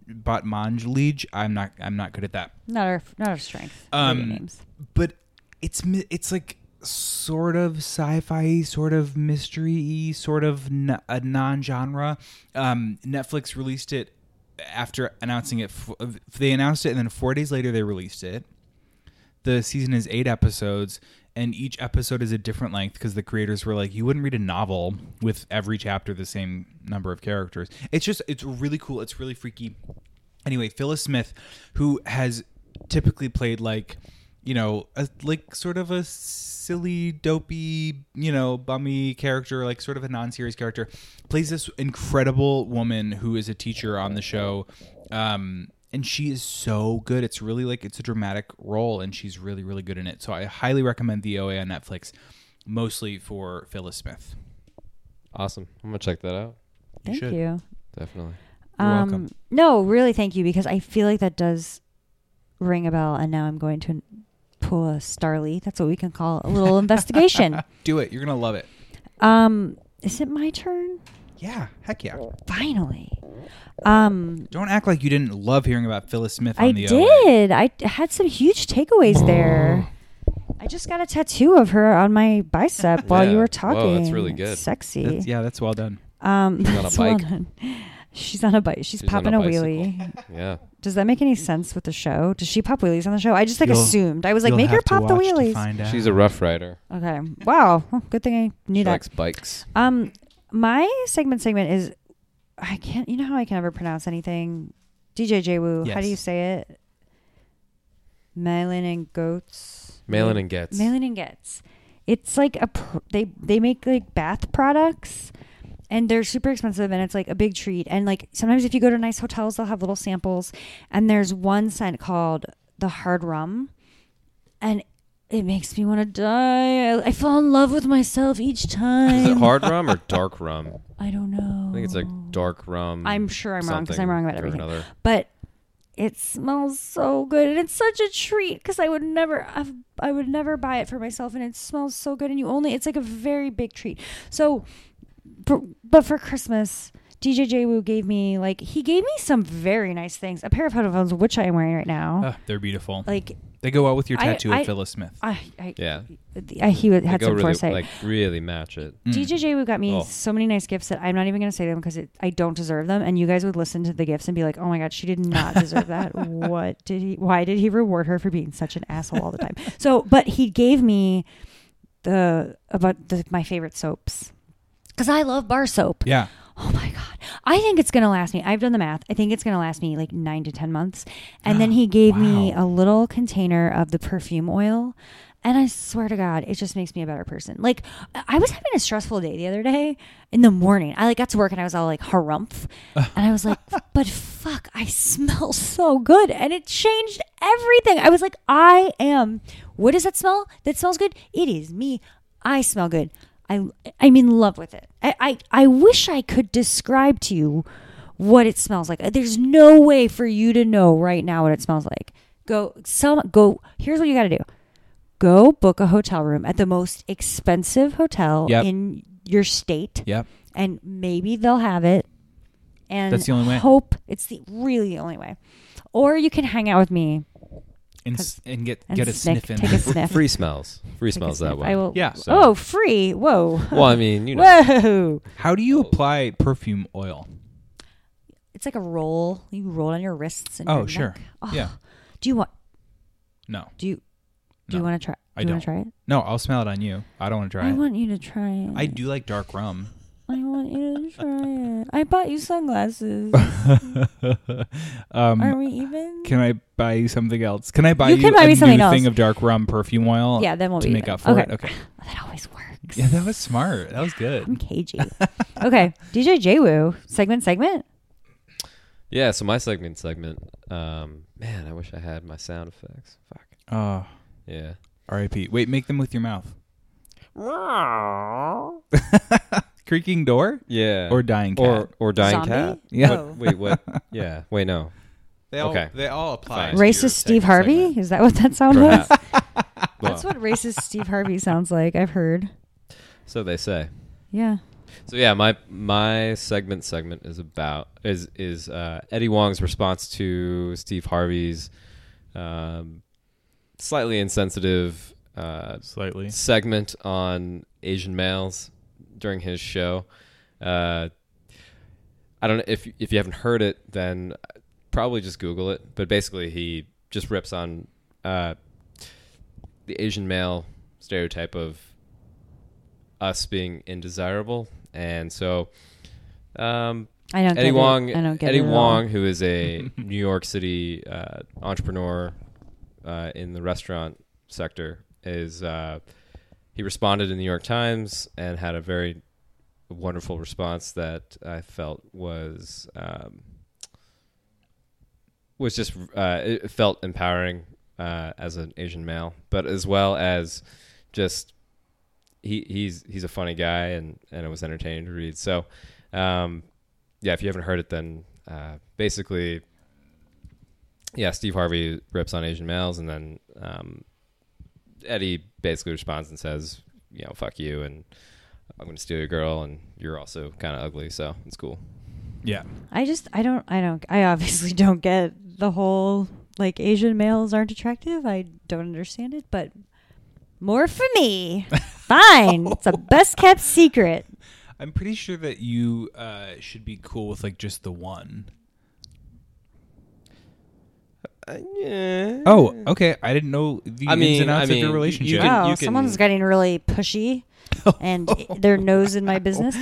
Batmanglij. I'm not. I'm not good at that. not our not our strength. Um, names. but it's it's like sort of sci-fi, sort of mystery, sort of n- a non-genre. Um, Netflix released it after announcing it. F- they announced it, and then four days later they released it. The season is eight episodes, and each episode is a different length because the creators were like, you wouldn't read a novel with every chapter the same number of characters. It's just, it's really cool. It's really freaky. Anyway, Phyllis Smith, who has typically played like, you know, a, like sort of a silly, dopey, you know, bummy character, like sort of a non-serious character, plays this incredible woman who is a teacher on the show. Um, and she is so good. It's really like it's a dramatic role, and she's really, really good in it. So I highly recommend the OA on Netflix, mostly for Phyllis Smith. Awesome. I'm gonna check that out. Thank should. you. Definitely. You're um, welcome. No, really, thank you because I feel like that does ring a bell, and now I'm going to pull a Starlee. That's what we can call a little investigation. Do it. You're gonna love it. Um, is it my turn? Yeah. Heck yeah. Finally. Um, Don't act like you didn't love hearing about Phyllis Smith on I the OA. did. I had some huge takeaways there. I just got a tattoo of her on my bicep while you Yeah. were Whoa, talking. that's really good. Sexy. That's- yeah, that's well done. Um, She's on a that's well bike. done. She's on a bike. She's, She's on popping a a, wheelie. Yeah. Does that make any sense with the show? Does she pop wheelies on the show? I just like You'll- assumed. I was like, you'll make her have to pop the watch to wheelies. find out. She's a rough rider. Okay. Wow. Well, good thing I knew She that. likes bikes. Um, my segment segment is I can't. You know how I can never pronounce anything. DJ JWu. How do Yes. you say it? Malin and goats. Malin and Goetz. Malin and Goetz. It's like a pr- they they make like bath products. And they're super expensive, and it's like a big treat. And like sometimes, if you go to nice hotels, they'll have little samples. And there's one scent called the hard rum, and it makes me want to die. I, I fall in love with myself each time. Is it hard rum or dark rum? I don't know. I think it's like dark rum. I'm sure I'm wrong because I'm wrong about everything. another. But it smells so good, and it's such a treat because I would never, I've, I would never buy it for myself, and it smells so good. And you only, it's like a very big treat. So, for, but for Christmas, DJ JWu gave me like he gave me some very nice things. A pair of headphones, which I am wearing right now. Ah, they're beautiful. Like they go well with your tattoo I- of Phyllis Smith. I, I, Yeah. I, he would- They had go some really, foresight. Like really match it. DJ JWu got me Oh. so many nice gifts that I'm not even going to say them because I don't deserve them. And you guys would listen to the gifts and be like, "Oh my god, she did not deserve that. what did he? Why did he reward her for being such an asshole all the time?" So, but he gave me the about the, my favorite soaps because I love bar soap. Yeah. Oh my god. I think it's going to last me. I've done the math. I think it's going to last me like 9 to 10 months. And then he gave me a little container of the perfume oil. And I swear to God, it just makes me a better person. Like I was having a stressful day the other day in the morning. I like got to work and I was all like harumph. and I was like, but fuck, I smell so good. And it changed everything. I was like, I am what does that smell? That smells good? It is me. I smell good. I I'm in love with it. I, I, I wish I could describe to you what it smells like. There's no way for you to know right now what it smells like. Go some go here's what you gotta do. Go book a hotel room at the most expensive hotel Yep. in your state. Yep. And maybe they'll have it. And That's the only way. Hope it's the really the only way. Or you can hang out with me And, s- and get and get a sniff- sniff in. take a sniff. Free smells. Free Take smells that way. I will. Yeah. So- Oh, free! Whoa. Well, I mean, you know. Whoa. How do you apply perfume oil? It's like a roll. You roll it on your wrists and Oh, your sure. Oh. Yeah. Do you want? No. Do you? Do you want to try? I do you don't. want to try it? No, I'll smell it on you. I don't want to try I it. I want you to try it. I do like dark rum. I want you to try it. I bought you sunglasses. um, Are we even? Can I buy you something else? Can I buy You you, can buy a me something new else. thing of dark rum perfume oil? Yeah, then we'll to be make even. up for Okay. it. Okay. That always works. Yeah, that was smart. That was good. I'm cagey. okay, DJ JWu segment segment. Yeah, so my segment segment. Um, man, I wish I had my sound effects. Fuck. Oh, Yeah. R.I.P. Wait, make them with your mouth. Creaking door? Yeah. Or dying cat? Or or dying Zombie? cat. Yeah. What- wait, what? Yeah. Wait, no. They all, Okay. they all apply. Fine. to your Racist Steve segment Harvey. segment. Is that what that sound was? Perhaps. That's what racist Steve Harvey sounds like. I've heard. So they say. Yeah. So yeah, my my segment segment is about is is uh, Eddie Huang's response to Steve Harvey's um, slightly insensitive uh, Slightly. segment on Asian males during his show. Uh, I don't know if if you haven't heard it, then probably just Google it. But basically, he just rips on uh, the Asian male stereotype of us being indesirable, and so um, I don't Eddie get it. Huang, I don't get Eddie it at all. Huang, who is a New York City uh, entrepreneur uh, in the restaurant sector, is uh, he responded in the New York Times and had a very wonderful response that I felt was um, was just uh, it felt empowering uh, as an Asian male, but as well as just he he's he's a funny guy and and it was entertaining to read. So um, yeah, if you haven't heard it, then uh, basically, yeah, Steve Harvey rips on Asian males, and then um, Eddie basically responds and says, you know, fuck you, and I'm going to steal your girl, and you're also kind of ugly, so it's cool. Yeah. I just I don't I don't I obviously don't get the whole like Asian males aren't attractive. I don't understand it, but More for me. Fine. It's a best kept secret. I'm pretty sure that you uh, should be cool with like just the one. Yeah. Oh, okay. I didn't know the I mean- ins and outs I of your relationship. you can- Wow, you can- someone's getting really pushy and their nose in my business.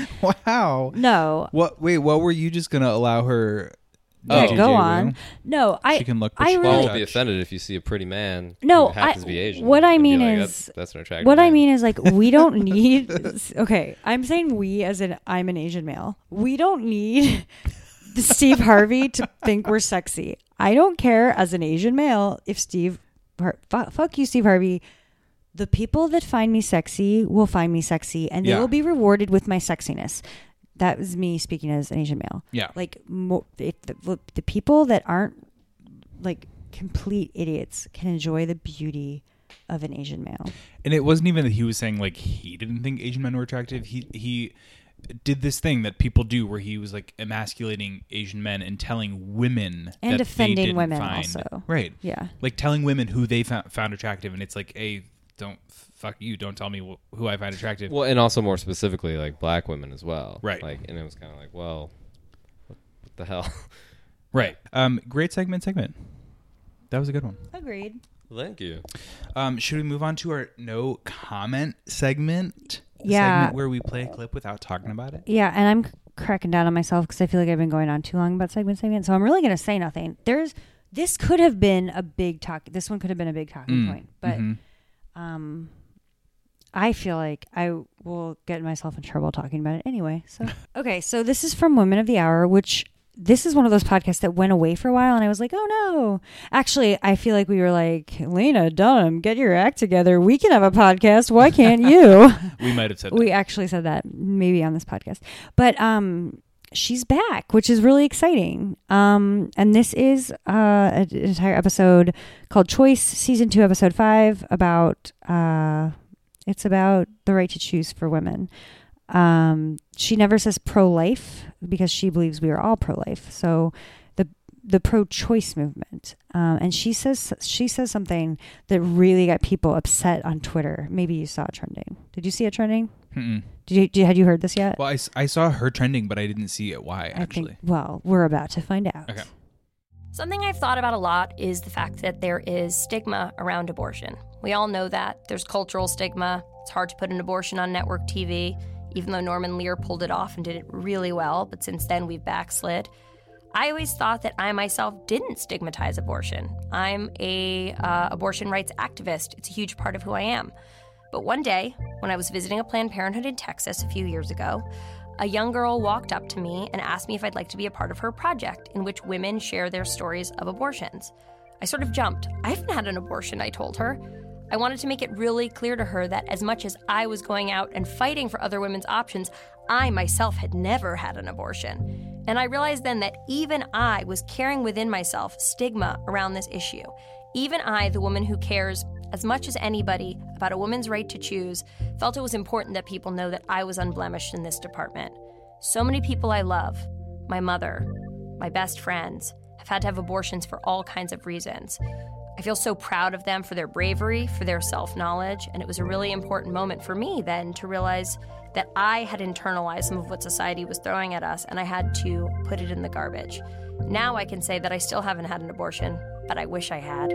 wow. No. What? Wait. What were you just gonna allow her? Yeah, to go do? on. No, I She can look, but I she Well, really won't be offended if you see a pretty man. No, who happens I- to be Asian. what I and be mean like, is- that's, that's an attractive. What I man." mean is like we don't need okay, I'm saying we as in I'm an Asian male. We don't need Steve Harvey to think we're sexy. I don't care as an Asian male if Steve Har- fuck you Steve Harvey. The people that find me sexy will find me sexy and they Yeah. will be rewarded with my sexiness. That was me speaking as an Asian male. Yeah. Like mo- the, the people that aren't like complete idiots can enjoy the beauty of an Asian male. And it wasn't even that he was saying like he didn't think Asian men were attractive. He he did this thing that people do where he was like emasculating Asian men and telling women And that they offending didn't women find- also. Right. Yeah. Like telling women who they found, found attractive, and it's like, hey, don't fuck you. Don't tell me wh- who I find attractive. Well, and also more specifically, like black women as well. Right. Like, and it was kind of like, well, what, what the hell? Right. Um. Great segment. Segment. That was a good one. Agreed. Thank you. Um. Should we move on to our no comment segment? Yeah. Segment where we play a clip without talking about it. Yeah, and I'm cracking down on myself because I feel like I've been going on too long about segment segment. So I'm really going to say nothing. There's this could have been a big talk. This one could have been a big talking Mm, point, but mhm. um, I feel like I will get myself in trouble talking about it anyway. So okay, so this is from Women of the Hour, which this is one of those podcasts that went away for a while, and I was like, oh no. Actually, I feel like we were like, Lena Dunham, get your act together. We can have a podcast. Why can't you? We might have said we actually said that maybe on this podcast, but um, she's back, which is really exciting. Um, and this is uh, an entire episode called Choice, season two, episode five, about uh, it's about the right to choose for women. Um, she never says pro life because she believes we are all pro life. So the the pro choice movement. Um, and she says she says something that really got people upset on Twitter. Maybe you saw it trending. Did you see it trending? Mm-mm. Did you, did, had you heard this yet? Well, I, s- I saw her trending, but I didn't see it. Why I actually? think. Well, we're about to find out. Okay. Something I've thought about a lot is the fact that there is stigma around abortion. We all know that. There's cultural stigma. It's hard to put an abortion on network TV, even though Norman Lear pulled it off and did it really well, but since then we've backslid. I always thought that I myself didn't stigmatize abortion. I'm a uh, abortion rights activist. It's a huge part of who I am. But one day, when I was visiting a Planned Parenthood in Texas a few years ago, a young girl walked up to me and asked me if I'd like to be a part of her project in which women share their stories of abortions. I sort of jumped. I haven't had an abortion, I told her. I wanted to make it really clear to her that as much as I was going out and fighting for other women's options, I myself had never had an abortion. And I realized then that even I was carrying within myself stigma around this issue. Even I, the woman who cares as much as anybody about a woman's right to choose, felt it was important that people know that I was unblemished in this department. So many people I love, my mother, my best friends, have had to have abortions for all kinds of reasons. I feel so proud of them for their bravery, for their self knowledge, and it was a really important moment for me then to realize that I had internalized some of what society was throwing at us and I had to put it in the garbage. Now I can say that I still haven't had an abortion, but I wish I had.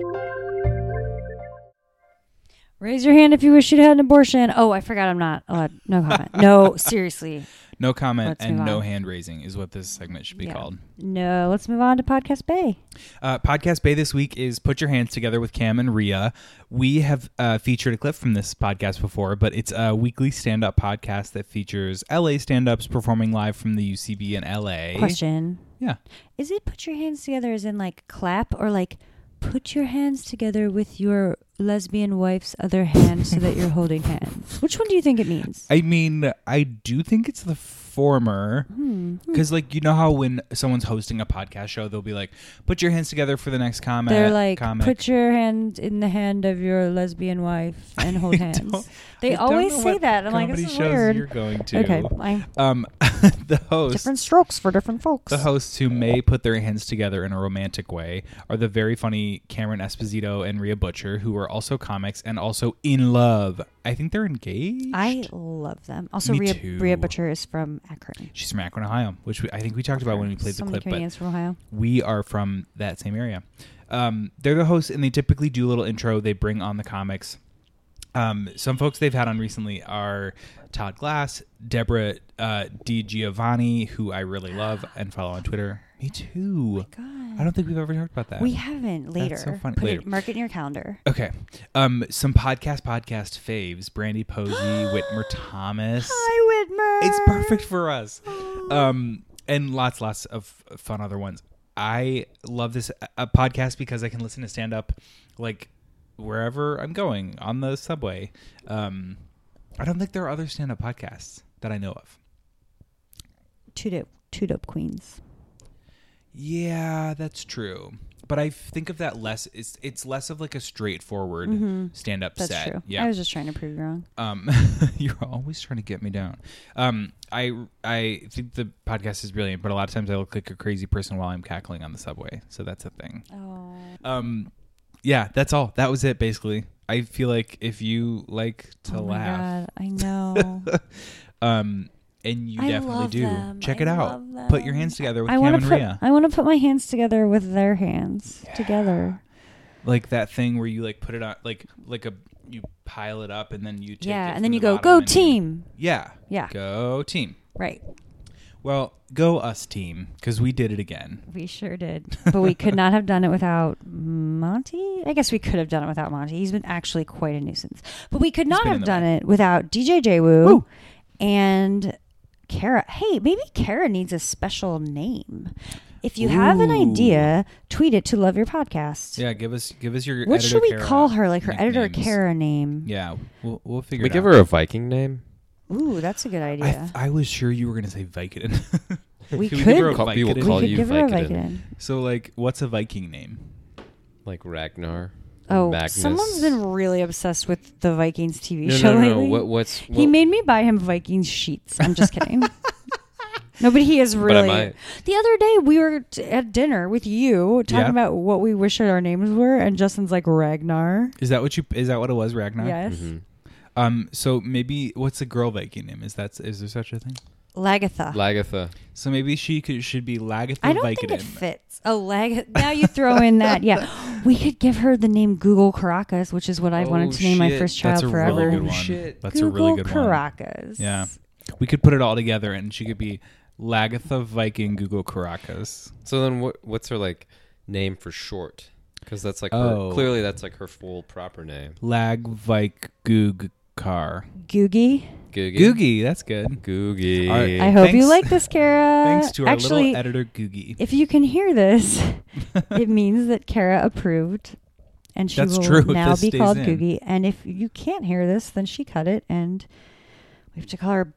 Raise your hand if you wish you'd had an abortion. Oh, I forgot I'm not allowed. No comment. No, seriously. No comment Let's and no hand raising is what this segment should be Yeah. called. No, let's move on to Podcast Bay. Uh, Podcast Bay this week is Put Your Hands Together with Cam and Rhea. We have uh, featured a clip from this podcast before, but it's a weekly stand up podcast that features LA stand ups performing live from the UCB in LA. Question. Yeah. Is it put your hands together as in like clap or like put your hands together with your lesbian wife's other hand so that you're holding hands? Which one do you think it means? I mean, I do think it's the former. Hmm. Because, like, you know how when someone's hosting a podcast show, they'll be like, put your hands together for the next comment. They're like, comic. put your hand in the hand of your lesbian wife and hold hands. They I don't always know say what that. I'm like, comedy this is shows weird. You're going to. Okay, I- Um, the host. different strokes for different folks. The hosts who may put their hands together in a romantic way are the very funny Cameron Esposito and Rhea Butcher, who are also comics and also in love. I think they're engaged. I love them. Also, Me Rhea, too. Rhea Butcher is from Akron. She's from Akron, Ohio, which we, I think we talked about when we played So the many clip. But comedians from Ohio. we are from that same area. Um, they're the hosts, and they typically do a little intro. They bring on the comics. Um, some folks they've had on recently are Todd Glass, Deborah uh, Di Giovanni, who I really love and follow on Twitter. Me too. I don't think we've ever talked about that. We haven't. Later. That's so funny. Put Later. It, mark it in your calendar. Okay. Um, some podcast podcast faves: Brandy Posey, Whitmer Thomas. Hi, Whitmer. It's perfect for us. Um, and lots, lots of fun other ones. I love this uh, podcast because I can listen to stand up like wherever I'm going on the subway. Um, I don't think there are other stand up podcasts that I know of. Two dope, two dope queens. Yeah, that's true. But I think of that less. It's it's less of like a straightforward Mhm. stand up That's set. true. Yeah, I was just trying to prove you wrong. Um, you're always trying to get me down. Um, I I think the podcast is brilliant, but a lot of times I look like a crazy person while I'm cackling on the subway. So that's a thing. Oh. Um, yeah, that's all. That was it basically. I feel like if you like to Oh laugh, God, I know. um, and you I definitely do. them. Check I it out. Put your hands together with I Cam want and to put. Rhea. I want to put my hands together with their hands together. Like that thing where you like put it on, like like a you pile it up and then you take Yeah, and then the you go, "Go you- team." yeah, Yeah. go team. Right. Well, go us team because we did it again. We sure did, but we could not have done it without Monty. I guess we could have done it without Monty. He's been actually quite a nuisance. But we could not have the done it without DJ JWu and Kara. Hey, maybe Kara needs a special name. If you have an idea, tweet it to Love Your Podcast. Yeah, give us give us your. What editor should we Kara call her? Like her editor nicknames. Kara name? Yeah, we'll we'll figure. We it give out. her a Viking name. Ooh, that's a good I, idea. I was sure you were gonna say Vicodin. We Can could- give her a Call- we will call We could you give her a Vicodin. Vicodin. So like, what's a Viking name? Like Ragnar. Oh, Magnus. someone's been really obsessed with the Vikings TV No, show no, no, no. What- what's- he made me buy him Vikings sheets. I'm just kidding. no, but he is But I really. might. The other day we were t- at dinner with you talking Yeah. about what we wish our names were, and Justin's like Ragnar. Is that what you? Is that what it was, Ragnar? Yes. Mm-hmm. Um. So maybe what's a girl Viking name? Is that is there such a thing? Lagertha. Lagertha. So maybe she could should be Lagertha I don't Vicodin. think it fits. Oh, lag. Now you throw in that. Yeah, we could give her the name Google Caracas, which is what I've wanted to name my first child That's a forever. Really good one. shit. That's Google a really good one. Caracas. Yeah, we could put it all together, and she could be Lagertha Viking Google Caracas. So then, what? What's her like name for short? Because that's like Oh. her, clearly that's like her full proper name. Lag Vike Goog Car. Googie. Googie. Googie, that's good. Googie. All right, I hope you like this, Kara. Thanks to our Actually, little editor Googie. if you can hear this, it means that Kara approved, and she That's will true now be called in. Googie. And if you can't hear this, then she cut it, and we have to call her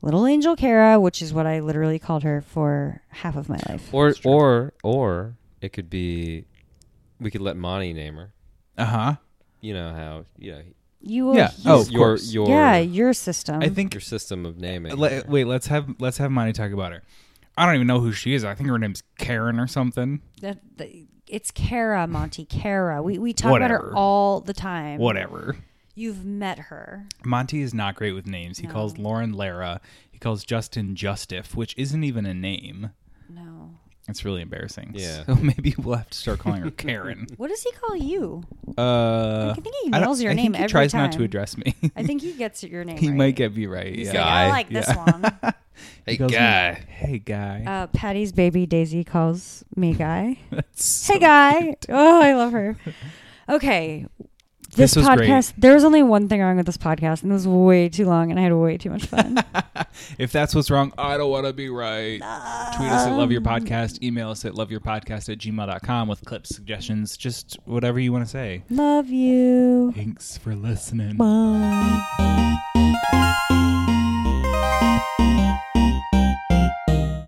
Little Angel Kara, which is what I literally called her for half of my life. Or or or it could be, we could let Monty name her. Uh huh. You know how you know. You will Yeah. Oh, of your course. your yeah, your system. I think your system of naming. Le- wait, let's have let's have Monty talk about her. I don't even know who she is. I think her name's Karen or something. that, the- it's Kara, Monty. Kara. We we talk about her all the time. Whatever. You've met her. Monty is not great with names. He calls Lauren Lara. He calls Justin Justif, which isn't even a name. No. It's really embarrassing. Yeah. So maybe we'll have to start calling her Karen. What does he call you? Uh, I think he I don't- nails your I name think he every tries not to address me. I think he gets your name. he right. might get me right. He's yeah. like, I like this one. He Hey, calls me, guy. hey guy. Uh, Patty's baby Daisy calls me guy. That's hey so guy. cute. Oh, I love her. Okay. This, This great. podcast, there was only one thing wrong with this podcast, and it was way too long, and I had way too much fun. If that's what's wrong, I don't want to be right. Tweet us at Love Your um, Podcast. Email us at loveyourpodcast at gmail.com with clips, suggestions, just whatever you want to say. Love you. Thanks for listening. Bye.